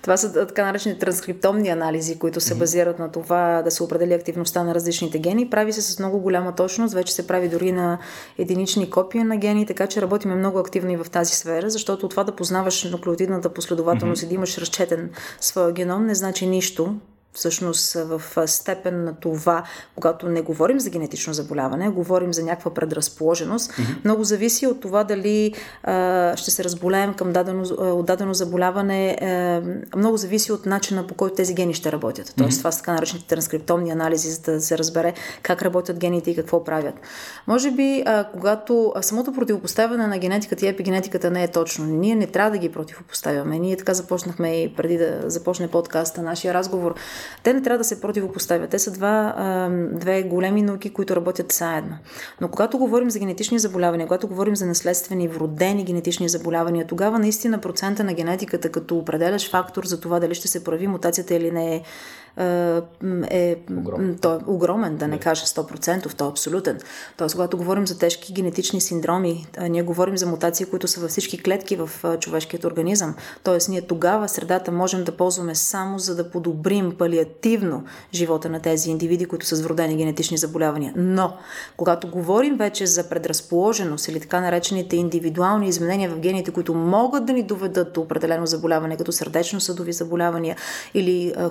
Това са така наречени транскриптомни анализи, които се базират на това да се определи активността на различните гени. Прави се с много голяма точност, вече се прави дори на единични копия на гени, така че работиме много активно и в тази сфера, защото това да познаваш нуклеотидната последователност mm-hmm. и да имаш разчетен своя геном не значи нищо, всъщност в степен на това, когато не говорим за генетично заболяване, говорим за някаква предразположеност, mm-hmm. много зависи от това дали а, ще се разболеем към дадено, от дадено заболяване, а, много зависи от начина по който тези гени ще работят. Тоест, mm-hmm. това са така наречените транскриптомни анализи, за да се разбере как работят гените и какво правят. Може би, а, когато а, самото противопоставяне на генетиката и епигенетиката не е точно, ние не трябва да ги противопоставяме. Ние така започнахме и преди да започне подкаста, нашия разговор. Те не трябва да се противопоставят. Те са два, две големи науки, които работят заедно. Но когато говорим за генетични заболявания, когато говорим за наследствени, вродени генетични заболявания, тогава наистина процента на генетиката като определящ фактор за това дали ще се прави мутацията или не е е Огромен. той е огромен, да не кажа 100%, той е абсолютен. Тоест, когато говорим за тежки генетични синдроми, а, ние говорим за мутации, които са във всички клетки в човешкият организъм. Тоест, ние тогава средата можем да ползваме само за да подобрим палиативно живота на тези индивиди, които са с вродени генетични заболявания. Но, когато говорим вече за предразположеност или така наречените индивидуални изменения в гените, които могат да ни доведат до определено заболяване, като сърдечно-съдови заболявания или а,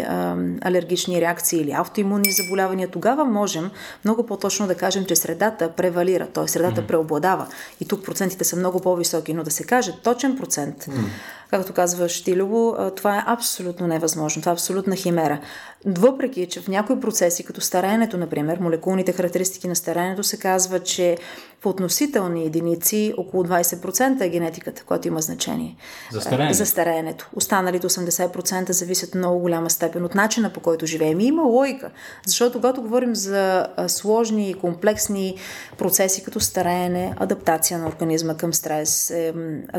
а, алергични реакции или автоимунни заболявания, тогава можем много по-точно да кажем, че средата превалира, т.е. средата mm-hmm. преобладава. И тук процентите са много по-високи, но да се каже точен процент, mm-hmm. както казва Штилово, това е абсолютно невъзможно. Това е абсолютна химера. Въпреки, че в някои процеси, като стареенето, например, молекулните характеристики на стареенето се казва, че в относителни единици около 20% е генетиката, която има значение. За стареенето. За стареенето. Останалите 80% зависят много голяма степен от начина по който живеем. И има логика, защото когато говорим за сложни и комплексни процеси като стареене, адаптация на организма към стрес, е,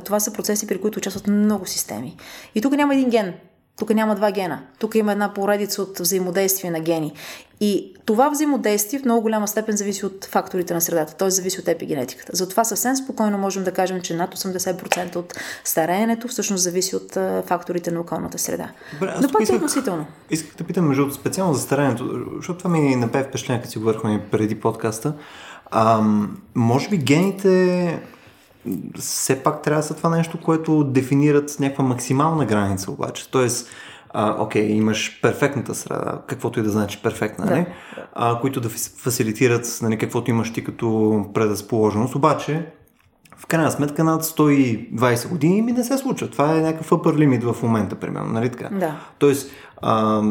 това са процеси, при които участват много системи. И тук няма един ген. Тук няма два гена. Тук има една поредица от взаимодействие на гени. И това взаимодействие в много голяма степен зависи от факторите на средата, т.е. зависи от епигенетиката. Затова съвсем спокойно можем да кажем, че над 80% от стареенето всъщност зависи от факторите на околната среда. Добре, Но пак е относително. Исках да питам, между специално за стареенето, защото това ми направи впечатление, като си говорихме преди подкаста. А, може би гените все пак трябва да са това нещо, което дефинират някаква максимална граница обаче. Тоест, а, окей, имаш перфектната среда, каквото и да значи перфектна, да. не? А, които да фасилитират нали, каквото имаш ти като предразположеност. Обаче, в крайна сметка над 120 години ми не се случва. Това е някакъв upper limit в момента, примерно, нали така? Да. Тоест, а,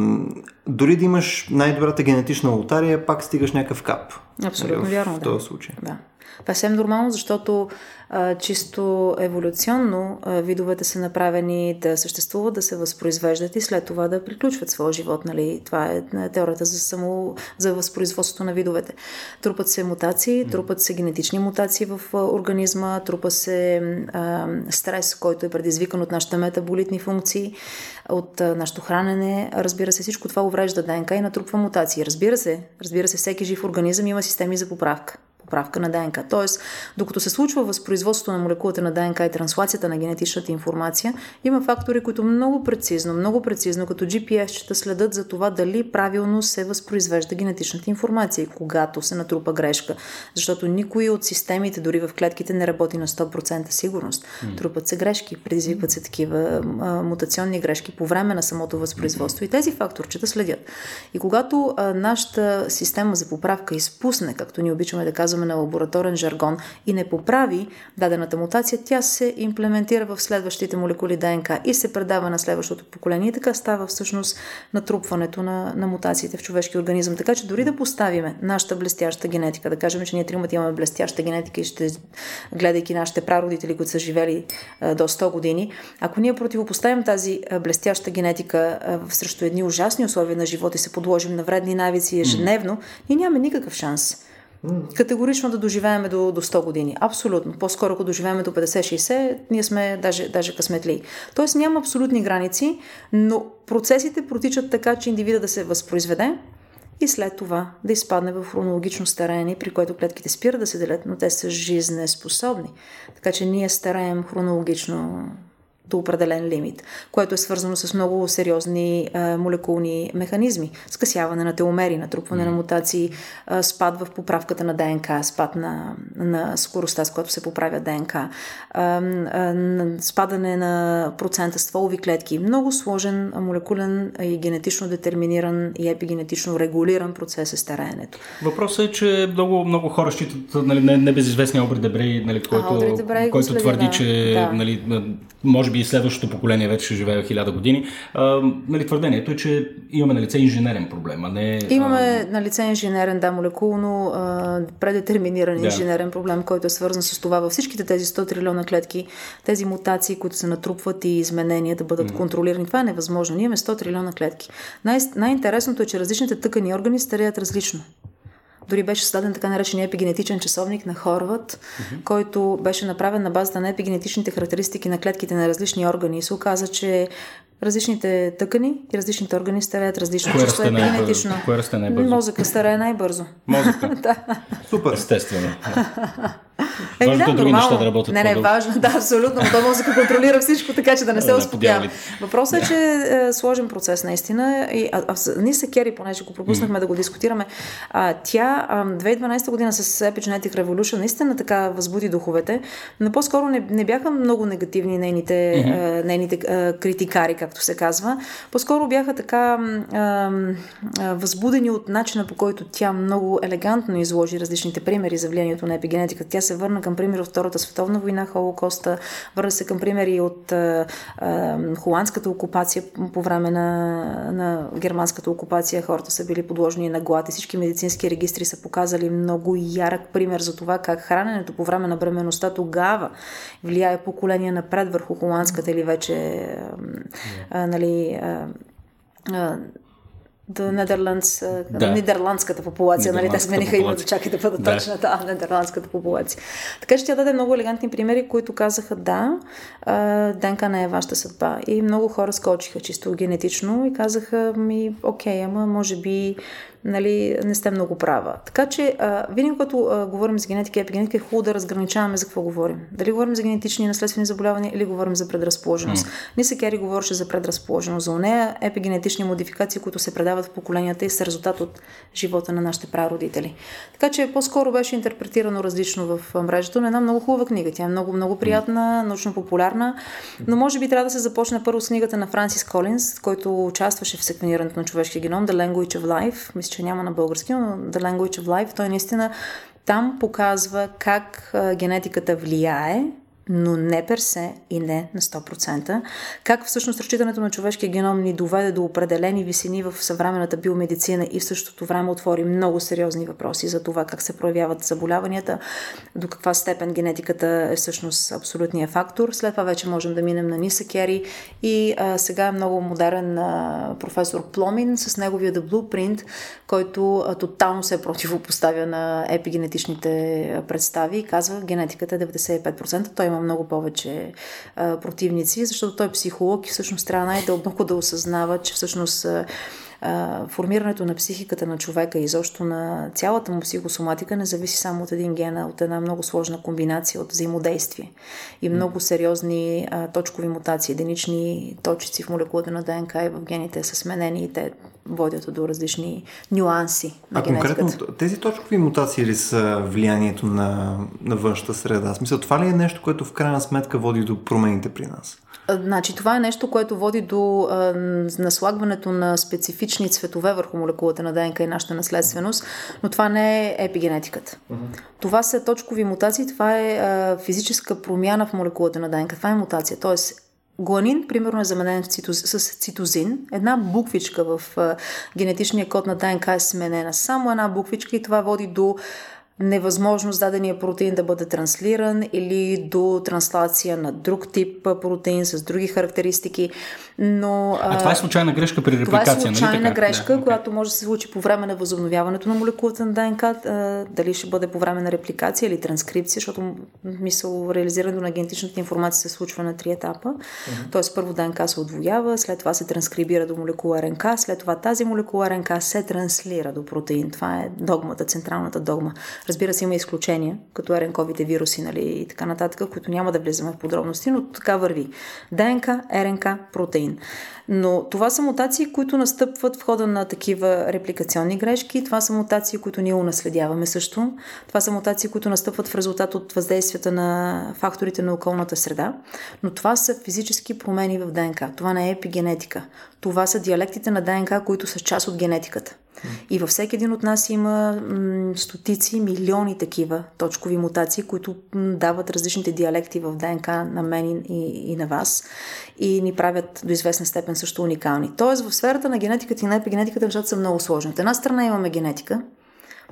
дори да имаш най-добрата генетична лотария, пак стигаш някакъв кап. Абсолютно нали, вярно. В този случай. Да. Това е съвсем нормално, защото а, чисто еволюционно а, видовете са направени да съществуват, да се възпроизвеждат и след това да приключват своя живот. Нали? Това е теорията за, само, за възпроизводството на видовете. Трупат се мутации, трупат се генетични мутации в а, организма, трупа се а, стрес, който е предизвикан от нашите метаболитни функции, от а, нашето хранене. Разбира се, всичко това уврежда ДНК и натрупва мутации. Разбира се, разбира се, всеки жив организъм има системи за поправка поправка на ДНК. Тоест, докато се случва възпроизводството на молекулата на ДНК и транслацията на генетичната информация, има фактори, които много прецизно, много прецизно, като GPS, ще следят за това дали правилно се възпроизвежда генетичната информация и когато се натрупа грешка. Защото никой от системите, дори в клетките, не работи на 100% сигурност. Mm. Трупат се грешки, предизвикват се такива а, мутационни грешки по време на самото възпроизводство. И тези факторчета следят. И когато а, нашата система за поправка изпусне, както ни обичаме да казваме, казваме на лабораторен жаргон, и не поправи дадената мутация, тя се имплементира в следващите молекули ДНК и се предава на следващото поколение. И така става всъщност натрупването на, на мутациите в човешки организъм. Така че дори да поставиме нашата блестяща генетика, да кажем, че ние тримата имаме блестяща генетика и ще, гледайки нашите прародители, които са живели а, до 100 години, ако ние противопоставим тази блестяща генетика а, срещу едни ужасни условия на живота и се подложим на вредни навици ежедневно, ние нямаме никакъв шанс. Категорично да доживееме до, до 100 години. Абсолютно. По-скоро, ако доживееме до 50-60, ние сме даже, даже късметли. Тоест няма абсолютни граници, но процесите протичат така, че индивида да се възпроизведе и след това да изпадне в хронологично стареене, при което клетките спират да се делят, но те са жизнеспособни. Така че ние стареем хронологично до определен лимит, което е свързано с много сериозни а, молекулни механизми. Скъсяване на теломери, натрупване mm. на мутации, а, спад в поправката на ДНК, спад на, на скоростта, с която се поправя ДНК, а, спадане на процента стволови клетки. Много сложен молекулен и генетично детерминиран и епигенетично регулиран процес е стареенето. Въпросът е, че много, много хора считат нали, небезизвестния Обри Дебрей, нали, който, а, който твърди, да. че да. нали, може би следващото поколение вече ще живее хиляда години. А, нали, твърдението е, че имаме на лице инженерен проблем, а не... Имаме а... на лице инженерен, да, молекулно а, предетерминиран да. инженерен проблем, който е свързан с това във всичките тези 100 трилиона клетки, тези мутации, които се натрупват и изменения да бъдат mm-hmm. контролирани. Това е невъзможно. Ние имаме 100 трилиона клетки. Най- най-интересното е, че различните тъкани и органи стареят различно. Дори беше създаден така наречен епигенетичен часовник на Хорват, mm-hmm. който беше направен на базата на епигенетичните характеристики на клетките на различни органи. И се оказа, че различните тъкани и различните органи стареят различно. Кое расте най-бързо? Кое расте най-бързо? Мозъка старее най-бързо. Мозъка? да. Супер. Естествено. Е, важно да, е други нормално. неща да работят Не, не, важно, да, абсолютно. Но то мозъка контролира всичко, така че да не се Да, успокоява. Въпросът е, че е сложен процес наистина. И, а, а, ние се Кери, понеже го пропуснахме да го дискутираме, а, тя а, 2012 година с Epigenetic Revolution наистина така възбуди духовете, но по-скоро не, не бяха много негативни нейните, а, нейните а, критикари, както се казва. По-скоро бяха така а, а, възбудени от начина по който тя много елегантно изложи различните примери за влиянието на епигенетика. Тя се върна към примери от Втората световна война, Холокоста, върна се към примери от а, а, холандската окупация по време на, на германската окупация. Хората са били подложени на глад и всички медицински регистри са показали много ярък пример за това как храненето по време на бременността тогава влияе поколения напред върху холандската или вече а, а, нали, а, да, Нидерландс, да. нидерландската популация, нали? Те смениха името, чакай да бъда да. точната, а, нидерландската популация. Така че тя даде много елегантни примери, които казаха да, ДНК не е вашата съдба. И много хора скочиха чисто генетично и казаха ми, окей, ама може би нали, не сте много права. Така че, а, винаги когато а, говорим за генетика и епигенетика, е хубаво да разграничаваме за какво говорим. Дали говорим за генетични и наследствени заболявания или говорим за предразположеност. Mm. Ниса Кери говореше за предразположеност. За нея епигенетични модификации, които се предават в поколенията и са резултат от живота на нашите прародители. Така че по-скоро беше интерпретирано различно в мрежата, но една много хубава книга. Тя е много, много приятна, научно популярна, но може би трябва да се започне първо с книгата на Франсис Колинс, който участваше в секвенирането на човешкия геном, The Language of Life. Мисля, че няма на български, но The Language of Life, той наистина там показва как генетиката влияе но не персе и не на 100%. Как всъщност разчитането на човешкия геном ни доведе до определени висини в съвременната биомедицина и в същото време отвори много сериозни въпроси за това как се проявяват заболяванията, до каква степен генетиката е всъщност абсолютният фактор. След това вече можем да минем на Ниса Кери и а, сега е много модерен а, професор Пломин с неговия The Blueprint, който а, тотално се противопоставя на епигенетичните представи и казва генетиката е 95%. Той има има много повече а, противници, защото той е психолог и всъщност трябва най-дълбоко да осъзнава, че всъщност а, а, формирането на психиката на човека и изобщо на цялата му психосоматика не зависи само от един ген, а от една много сложна комбинация от взаимодействие и много сериозни а, точкови мутации, единични точици в молекулата на ДНК и в гените са сменени и те водят до различни нюанси на А генетиката. конкретно тези точкови мутации ли са влиянието на, на външната среда? Смисъл, това ли е нещо, което в крайна сметка води до промените при нас? Значи, това е нещо, което води до а, наслагването на специфични цветове върху молекулата на ДНК и нашата наследственост, но това не е епигенетиката. Uh-huh. Това са точкови мутации, това е а, физическа промяна в молекулата на ДНК. Това е мутация. Тоест, Гуанин, примерно, е заменен с цитозин. Една буквичка в а, генетичния код на ДНК е сменена. Само една буквичка и това води до невъзможност дадения протеин да бъде транслиран или до транслация на друг тип протеин с други характеристики. Но, а, а това е случайна грешка при репликация, Това е нали случайна нали грешка, да, която може да се случи по време на възобновяването на молекулата на ДНК, дали ще бъде по време на репликация или транскрипция, защото мисъл, реализирането на генетичната информация се случва на три етапа. Uh-huh. Тоест първо ДНК се отвоява, след това се транскрибира до молекула РНК, след това тази молекула РНК се транслира до протеин. Това е догмата, централната догма. Разбира се, има изключения, като РНКовите вируси нали, и така нататък, които няма да влизаме в подробности, но така върви. ДНК, РНК, протеин. Berlin. Но това са мутации, които настъпват в хода на такива репликационни грешки. Това са мутации, които ние унаследяваме също. Това са мутации, които настъпват в резултат от въздействията на факторите на околната среда. Но това са физически промени в ДНК. Това не е епигенетика. Това са диалектите на ДНК, които са част от генетиката. И във всеки един от нас има м, стотици, милиони такива точкови мутации, които м, дават различните диалекти в ДНК на мен и, и на вас и ни правят до известна степен също уникални. Тоест в сферата на генетиката и на епигенетиката нещата са много сложни. От една страна имаме генетика,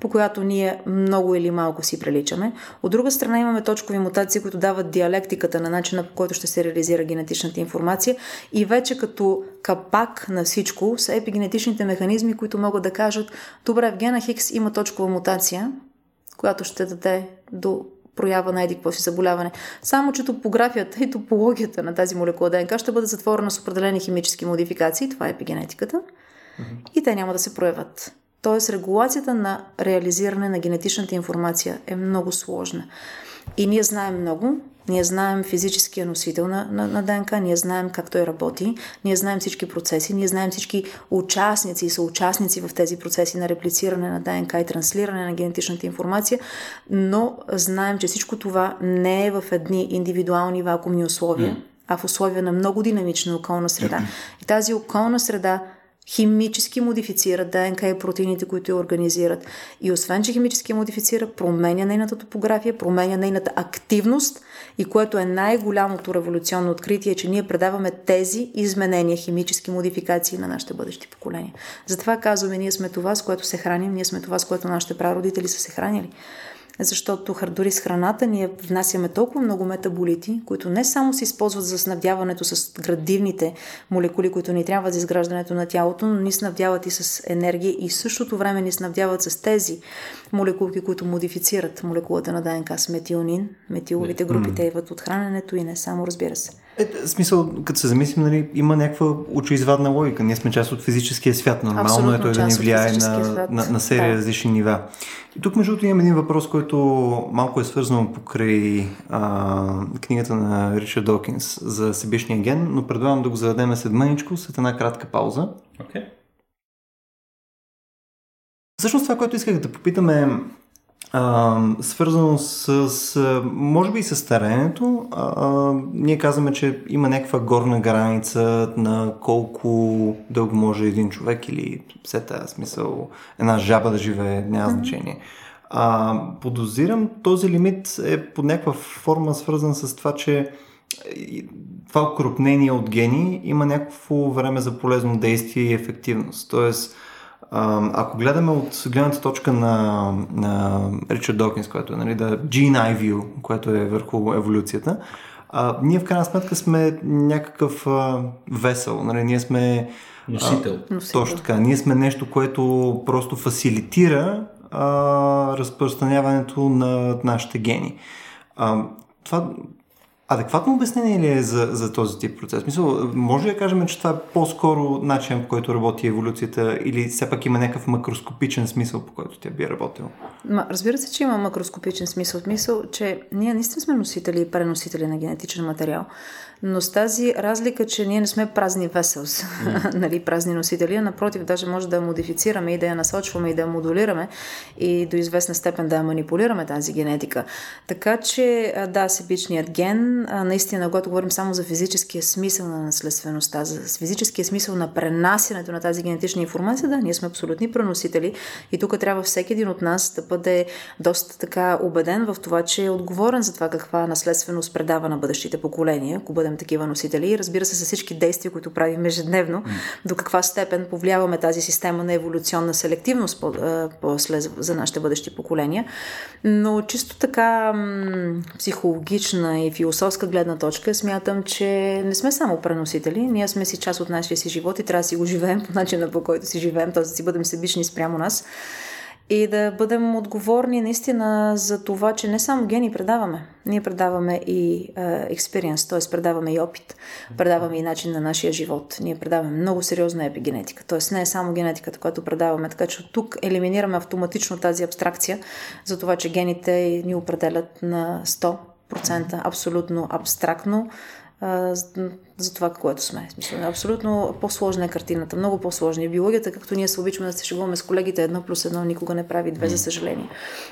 по която ние много или малко си приличаме. От друга страна имаме точкови мутации, които дават диалектиката на начина по който ще се реализира генетичната информация и вече като капак на всичко са епигенетичните механизми, които могат да кажат добре, в гена Хикс има точкова мутация, която ще даде до проява на еди си заболяване. Само, че топографията и топологията на тази молекула ДНК ще бъде затворена с определени химически модификации, това е епигенетиката, mm-hmm. и те няма да се проявят. Тоест, регулацията на реализиране на генетичната информация е много сложна. И ние знаем много, ние знаем физическия носител на, на, на ДНК, ние знаем как той работи, ние знаем всички процеси, ние знаем всички участници и съучастници в тези процеси на реплициране на ДНК и транслиране на генетичната информация, но знаем, че всичко това не е в едни индивидуални вакуумни условия, а в условия на много динамична околна среда. И тази околна среда химически модифицира ДНК и протеините, които я организират. И освен, че химически модифицира, променя нейната топография, променя нейната активност и което е най-голямото революционно откритие, че ние предаваме тези изменения, химически модификации на нашите бъдещи поколения. Затова казваме, ние сме това, с което се храним, ние сме това, с което нашите прародители са се хранили. Защото дори с храната ние внасяме толкова много метаболити, които не само се използват за снабдяването с градивните молекули, които ни трябват за изграждането на тялото, но ни снабдяват и с енергия и в същото време ни снабдяват с тези молекулки, които модифицират молекулата на ДНК с метионин. Метиловите групи те идват от храненето и не само, разбира се. Е, смисъл, като се замислим, нали, има някаква очеизвадна логика. Ние сме част от физическия свят. Нормално Абсолютно, е той да ни влияе на, на, на серия да. различни нива. И тук, между другото, имам един въпрос, който малко е свързан покрай а, книгата на Ричард Докинс за себешния ген, но предлагам да го зададем след мъничко, след една кратка пауза. Okay. Всъщност това, което исках да попитаме а, свързано с, с, може би и с старението. А, а, ние казваме, че има някаква горна граница на колко дълго може един човек или все тази смисъл една жаба да живее, няма значение. А, подозирам, този лимит е под някаква форма свързан с това, че това окрупнение от гени има някакво време за полезно действие и ефективност. Тоест, ако гледаме от гледната точка на, на Ричард Докинс, което е нали, да Gene Eye View, което е върху еволюцията, а, ние в крайна сметка сме някакъв а, весел. Нали, ние сме Носител. А, точно така. Ние сме нещо, което просто фасилитира а, разпространяването на нашите гени. А, това Адекватно обяснение ли е за, за този тип процес? Мисъл, може ли да кажем, че това е по-скоро начин, по който работи еволюцията или все пак има някакъв макроскопичен смисъл, по който тя би работил? Ма, разбира се, че има макроскопичен смисъл. Смисъл, че ние наистина сме носители и преносители на генетичен материал но с тази разлика, че ние не сме празни веселс, mm. нали, празни носители, напротив, даже може да я модифицираме и да я насочваме и да я модулираме и до известна степен да я манипулираме тази генетика. Така че, да, себичният ген, наистина, когато говорим само за физическия смисъл на наследствеността, за физическия смисъл на пренасянето на тази генетична информация, да, ние сме абсолютни преносители и тук трябва всеки един от нас да бъде доста така убеден в това, че е отговорен за това каква наследственост предава на бъдещите поколения, ако бъдем такива носители. И разбира се, с всички действия, които правим ежедневно, mm. до каква степен повлияваме тази система на еволюционна селективност по, после за нашите бъдещи поколения. Но чисто така м- психологична и философска гледна точка смятам, че не сме само преносители. Ние сме си част от нашия си живот и трябва да си го живеем по начина по който си живеем, т.е. да си бъдем себични спрямо нас и да бъдем отговорни наистина за това, че не само гени предаваме. Ние предаваме и експириенс, т.е. предаваме и опит, предаваме и начин на нашия живот. Ние предаваме много сериозна епигенетика, т.е. не е само генетиката, която предаваме, така че тук елиминираме автоматично тази абстракция за това, че гените ни определят на 100% абсолютно абстрактно за това, което сме. Смисъл, абсолютно по-сложна е картината, много по-сложна е биологията, както ние се обичаме да се шегуваме с колегите, едно плюс едно никога не прави две, за съжаление.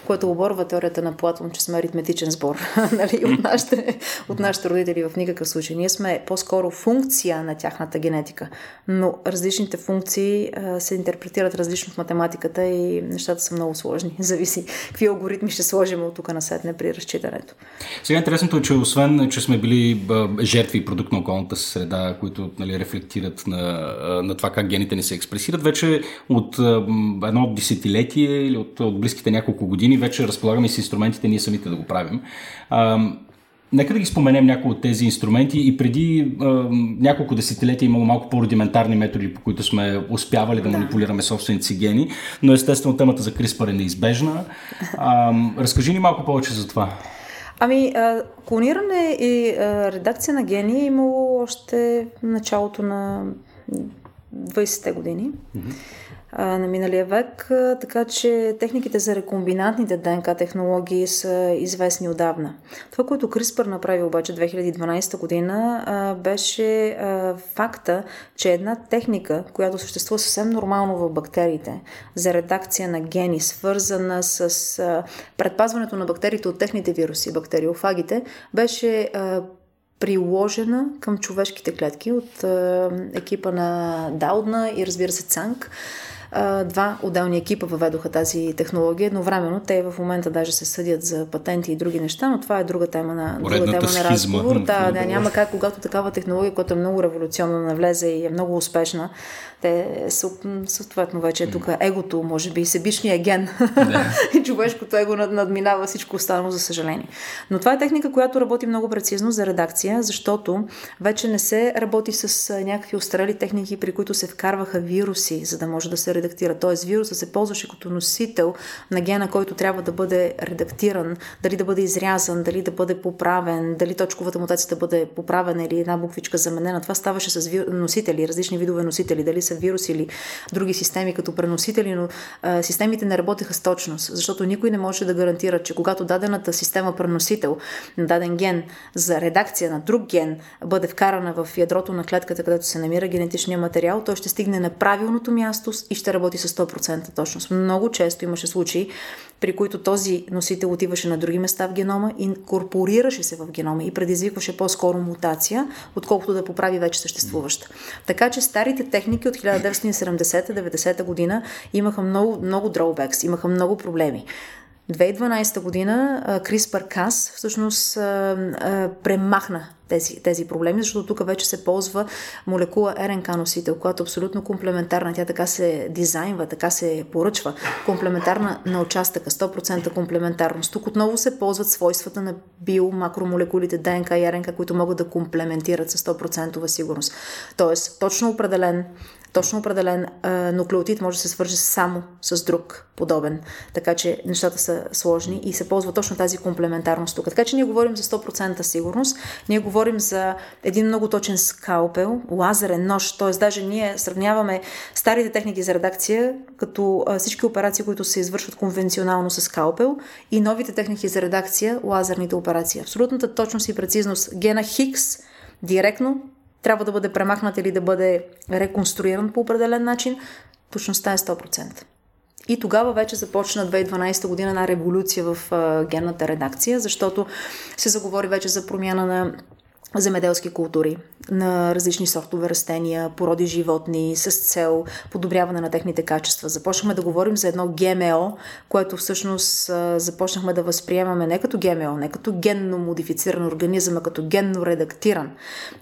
Което оборва теорията на Платон, че сме аритметичен сбор нали, от, нашите, от нашите родители в никакъв случай. Ние сме по-скоро функция на тяхната генетика, но различните функции а, се интерпретират различно в математиката и нещата са много сложни. Зависи какви алгоритми ще сложим от тук на сетне при разчитането. Сега интересното е, че освен, че сме били жертви и продукт на околната околната среда, които нали, рефлектират на, на това как гените ни се експресират. Вече от едно десетилетие или от, от близките няколко години вече разполагаме с инструментите ние самите да го правим. Нека да ги споменем някои от тези инструменти и преди а, няколко десетилетия имало малко по-рудиментарни методи, по които сме успявали да, да. манипулираме собствените си гени, но естествено темата за CRISPR е неизбежна. А, разкажи ни малко повече за това. Ами, клониране и редакция на гени е имало още началото на 20-те години. Mm-hmm на миналия век, така че техниките за рекомбинантните ДНК технологии са известни отдавна. Това, което CRISPR направи обаче 2012 година, беше факта, че една техника, която съществува съвсем нормално в бактериите, за редакция на гени, свързана с предпазването на бактериите от техните вируси, бактериофагите, беше приложена към човешките клетки от екипа на Даудна и разбира се Цанк два отделни екипа въведоха тази технология едновременно. Те в момента даже се съдят за патенти и други неща, но това е друга тема на, друга тема на разговор. Да, да, няма как, когато такава технология, която е много революционна, навлезе и е много успешна, те съответно вече е тук егото, може би, себичния ген и човешкото его надминава всичко останало, за съжаление. Но това е техника, която работи много прецизно за редакция, защото вече не се работи с някакви острели техники, при които се вкарваха вируси, за да може да се редактира. Тоест вируса се ползваше като носител на гена, който трябва да бъде редактиран, дали да бъде изрязан, дали да бъде поправен, дали точковата мутация да бъде поправена или една буквичка заменена. Това ставаше с носители, различни видове носители, дали са вирус или други системи като преносители, но а, системите не работеха с точност, защото никой не може да гарантира, че когато дадената система преносител на даден ген за редакция на друг ген бъде вкарана в ядрото на клетката, където се намира генетичния материал, той ще стигне на правилното място и ще работи с 100% точност. Много често имаше случаи, при които този носител отиваше на други места в генома, инкорпорираше се в генома и предизвикваше по-скоро мутация, отколкото да поправи вече съществуваща. Така че старите техники от 1970-90 година имаха много, много drawbacks, имаха много проблеми. 2012 година CRISPR-Cas всъщност премахна тези, тези проблеми, защото тук вече се ползва молекула РНК носител, която е абсолютно комплементарна. Тя така се дизайнва, така се поръчва. Комплементарна на участъка, 100% комплементарност. Тук отново се ползват свойствата на биомакромолекулите ДНК и РНК, които могат да комплементират с 100% сигурност. Тоест, точно определен точно определен а, нуклеотид може да се свържи само с друг подобен. Така че нещата са сложни и се ползва точно тази комплементарност тук. Така че ние говорим за 100% сигурност, ние говорим за един много точен скалпел, лазерен нож, т.е. даже ние сравняваме старите техники за редакция, като а, всички операции, които се извършват конвенционално с скалпел и новите техники за редакция, лазерните операции. Абсолютната точност и прецизност гена Хикс директно трябва да бъде премахнат или да бъде реконструиран по определен начин, точността е 100%. И тогава вече започна 2012 година една революция в генната редакция, защото се заговори вече за промяна на земеделски култури, на различни сортове растения, породи животни с цел подобряване на техните качества. Започнахме да говорим за едно ГМО, което всъщност започнахме да възприемаме не като ГМО, не като генно модифициран организъм, а като генно редактиран.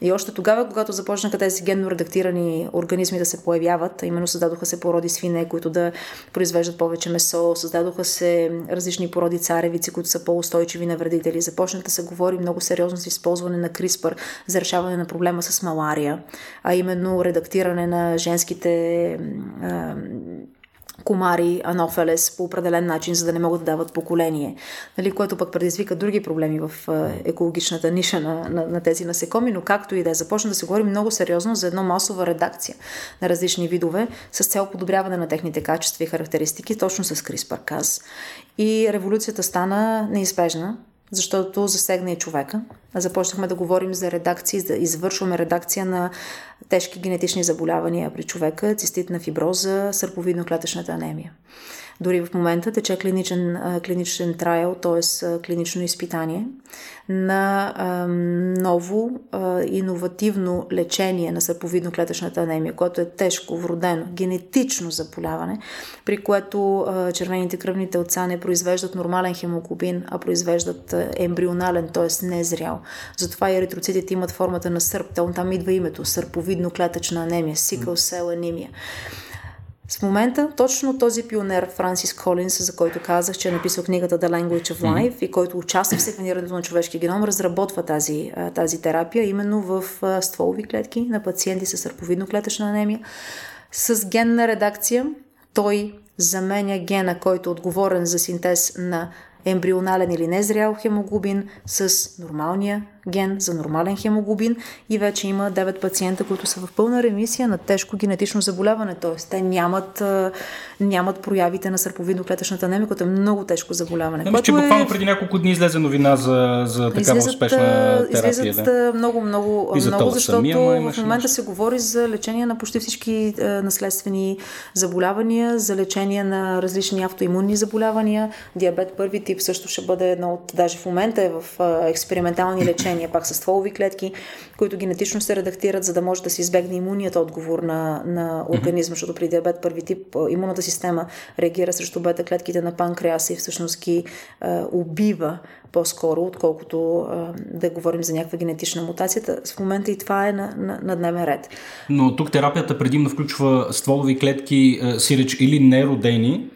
И още тогава, когато започнаха тези генно редактирани организми да се появяват, именно създадоха се породи свине, които да произвеждат повече месо, създадоха се различни породи царевици, които са по-устойчиви на вредители. Започна да се говори много сериозно с използване на CRISPR за решаване на проблема с малария, а именно редактиране на женските а, комари, анофелес по определен начин, за да не могат да дават поколение, нали, което пък предизвика други проблеми в екологичната ниша на, на, на тези насекоми, но както и да е, започна да се говори много сериозно за едно масова редакция на различни видове с цел подобряване на техните качества и характеристики, точно с CRISPR-Cas. И революцията стана неизбежна, защото засегна и човека. Започнахме да говорим за редакции, да извършваме редакция на тежки генетични заболявания при човека, циститна фиброза, сърповидно-клетъчната анемия. Дори в момента тече клиничен, клиничен трайл, т.е. клинично изпитание на ново иновативно лечение на сърповидно-клетъчната анемия, което е тежко, вродено, генетично заболяване, при което червените кръвни телца не произвеждат нормален хемоглобин, а произвеждат ембрионален, т.е. незрял. Затова и еритроцитите имат формата на сърп. Там идва името сърповидно-клетъчна анемия, сикъл сел анемия. С момента точно този пионер Франсис Колинс, за който казах, че е написал книгата The Language of Life mm-hmm. и който участва в секвенирането на човешкия геном, разработва тази, тази терапия именно в стволови клетки на пациенти с сърповидно-клетъчна анемия. С генна редакция той заменя гена, който е отговорен за синтез на ембрионален или незрял хемоглобин с нормалния ген за нормален хемоглобин и вече има 9 пациента, които са в пълна ремисия на тежко генетично заболяване, т.е. те нямат, нямат проявите на сърповидно-клетъчната анемия, което е много тежко заболяване. Че буквално е... преди няколко дни излезе новина за, за такава излизат, успешна терапия. Излизат да? много, много, и за много защото в момента се говори за лечение на почти всички е, наследствени заболявания, за лечение на различни автоимунни заболявания. Диабет първи тип също ще бъде едно от, даже в момента е в е, експериментални лечения решения, пак с стволови клетки, които генетично се редактират, за да може да се избегне имунният отговор на, на организма, защото при диабет първи тип имунната система реагира срещу бета клетките на панкреаса и всъщност ги а, убива по-скоро, отколкото а, да говорим за някаква генетична мутация. В момента и това е на, на, на дневен ред. Но тук терапията предимно включва стволови клетки, сиреч или неродени,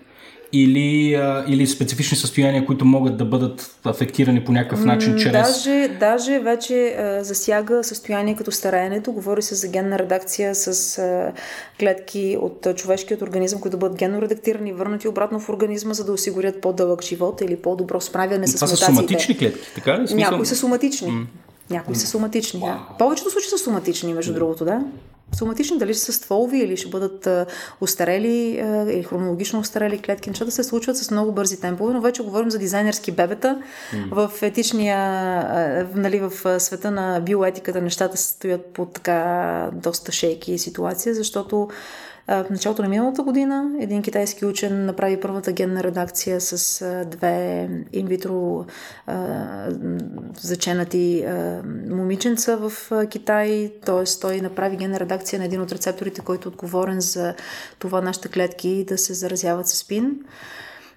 или, а, или специфични състояния, които могат да бъдат афектирани по някакъв начин чрез... Даже, даже вече а, засяга състояние като стараенето. Говори се за генна редакция с а, клетки от а, човешкият организъм, които бъдат генно редактирани, върнати обратно в организма, за да осигурят по-дълъг живот или по-добро справяне с Това мутациите. са соматични клетки, така ли? Смисъл... Някои са соматични. Mm. Някои са соматични, да. Повечето случаи са соматични, между другото, да. Соматични, дали ще са стволови или ще бъдат устарели или хронологично устарели клетки. Нещата се случват с много бързи темпове, но вече говорим за дизайнерски бебета. Mm. В етичния, нали, в света на биоетиката нещата стоят по така доста шейки ситуация, защото в началото на миналата година един китайски учен направи първата генна редакция с две инвитро заченати момиченца в Китай, т.е. той направи генна редакция на един от рецепторите, който е отговорен за това нашите клетки да се заразяват с спин,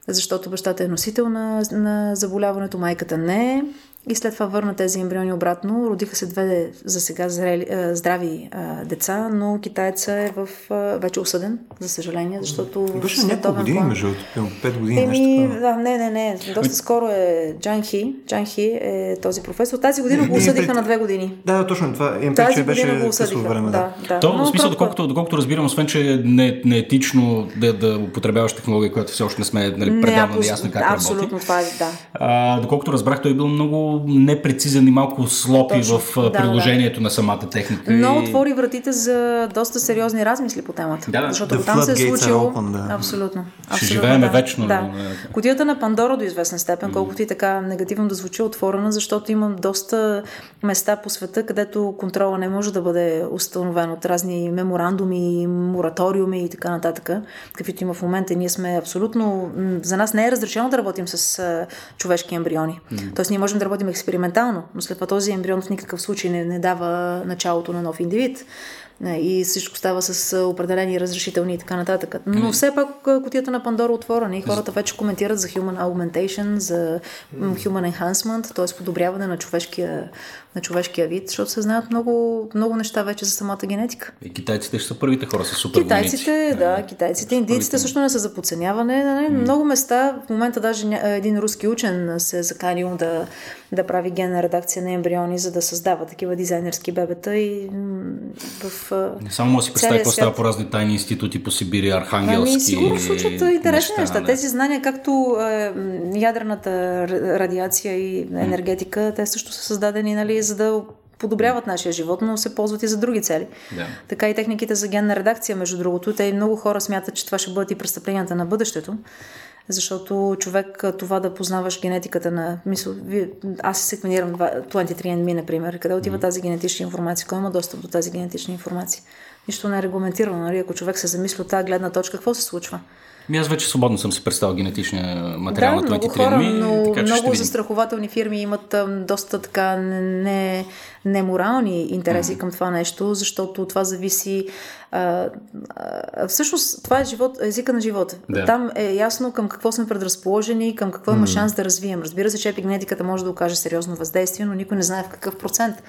защото бащата е носител на, на заболяването, майката не е. И след това върна тези ембриони обратно. Родиха се две за сега зрели, здрави а, деца, но китайца е в, а, вече осъден, за съжаление, защото... Беше няколко години, план... между 5 години. Еми, да, не, не, не. Доста скоро е Джан Хи. Джан Хи е този професор. Тази година го осъдиха на две години. Да, точно това. Им Тази че беше го осъдиха. време, да. да. То, в смисъл, доколкото, доколкото разбирам, освен, че е не, не етично да, да употребяваш технология, която все още не сме нали, пределно ясно как Абсолютно работи. това е, да. А, доколкото разбрах, той е бил много непрецизен и малко слопи Точно, в да, приложението на самата техника. Но и- отвори вратите за доста сериозни размисли по темата. Да, да. Защото The там се е случило. open, да. Абсолютно. Ще живеем да. вечно, Да. е, Котията на Пандора до известна степен, колкото и така негативно да звучи, е отворена, защото има доста места по света, където контрола не може да бъде установен от разни меморандуми, мораториуми и така нататък, каквито има в момента. Ние сме абсолютно... За нас не е разрешено да работим с човешки ембриони. Тоест ние можем да работим експериментално, но след това този ембрион в никакъв случай не, не дава началото на нов индивид. Не, И всичко става с а, определени разрешителни и така нататък. Но все пак а, кутията на Пандора е отворена и хората вече коментират за human augmentation, за human enhancement, т.е. подобряване на човешкия, на човешкия вид, защото се знаят много, много неща вече за самата генетика. И китайците ще са първите хора с супер Китайците, да, китайците. Индийците също не са за подценяване. Нали? Много места, в момента даже един руски учен се е заканил да, да прави генна редакция на ембриони, за да създава такива дизайнерски бебета и в... Не само може да си представя какво става по разни тайни институти по Сибирия, Архангелски. Ами, сигурно случват интересни неща. да. Тези знания, както е, ядрената радиация и енергетика, те също са създадени, нали, за да подобряват нашия живот, но се ползват и за други цели. Да. Така и техниките за генна редакция, между другото, те и много хора смятат, че това ще бъдат и престъпленията на бъдещето. Защото човек това да познаваш генетиката на... Мисъл, аз се секвенирам два- 23andMe, например. Къде отива тази генетична информация? Кой има достъп до тази генетична информация? Нищо не е регламентирано. Нали? Ако човек се замисли от тази гледна точка, какво се случва? Ми аз вече свободно съм си представил генетичния материал да, на 23 хора, ми, но така че много застрахователни фирми имат доста така не, неморални интереси mm. към това нещо, защото това зависи. А, а, всъщност, това е живот, езика на живота. Да. Там е ясно към какво сме предразположени, към какво има шанс да развием. Разбира се, че епигенетиката може да окаже сериозно въздействие, но никой не знае в какъв процент.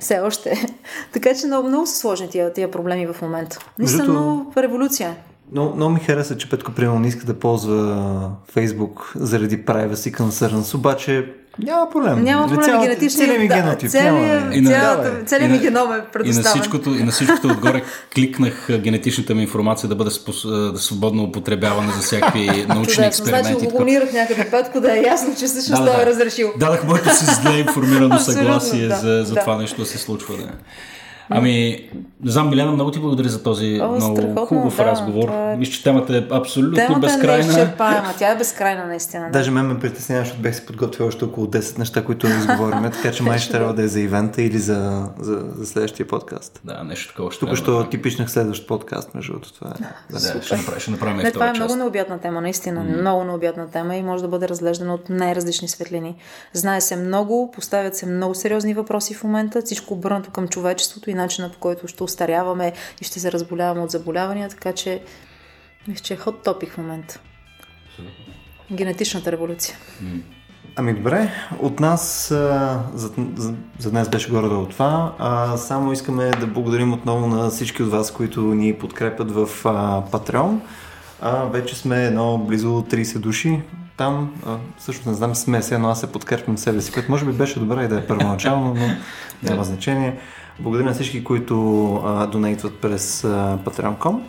Все още. така че много, много са сложни тия, тия проблеми в момента. Наистина, много революция. Много, много ми хареса, че Петко примерно не иска да ползва Фейсбук заради privacy concerns, обаче няма проблем. Няма проблем, Цялата- генетичният целият ми да, генотип. целият- няма- И на- цялата- целият и ми на- геном е И на, предоставен. всичкото, и на всичкото отгоре кликнах генетичната ми информация да бъде спос, да свободно употребявана за всякакви научни експерименти. Значи го Такова. клонирах някъде петко, да е ясно, че всъщност той е разрешил. Дадах моето си зле информирано съгласие да, за, за да. това нещо да се случва. Да. Ами, не знам, Милена, много ти благодаря за този О, много хубав да, разговор. това е- Мисля, че темата е абсолютно Темата е безкрайна. неизчерпаема. Тя е безкрайна наистина. Да. Даже мен ме притеснява, защото бях си подготвил още около 10 неща, които не изговорим, така че май ще трябва да е за ивента или за, за, за следващия подкаст. Да, нещо такова ще Тук що да- ти пишнах следващ подкаст, между другото. Това е. Да, ще, направим, ще направим Не, това е част. много необятна тема, наистина. Mm. Много необятна тема и може да бъде разглеждана от най-различни светлини. Знае се много, поставят се много сериозни въпроси в момента, всичко обърнато към човечеството и начина по който ще устаряваме и ще се разболяваме от заболявания, така че мисля, че е ход топик в момента. Генетичната революция. Ами добре, от нас за, за, за днес беше горе от това. А, само искаме да благодарим отново на всички от вас, които ни подкрепят в а, Patreon. А, вече сме едно близо 30 души там. А, всъщност не знам сме се, но аз се подкрепям себе си, което може би беше добра идея първоначално, но няма значение. Благодаря на всички, които донейтват през а, Patreon.com.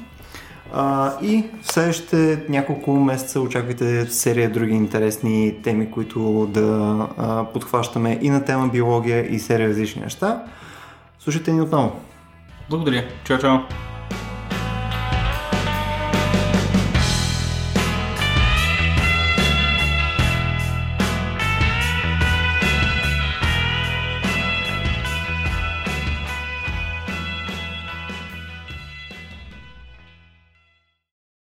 А, и в следващите няколко месеца очаквайте серия други интересни теми, които да а, подхващаме и на тема биология и серия различни неща. Слушайте ни отново. Благодаря. Чао, чао.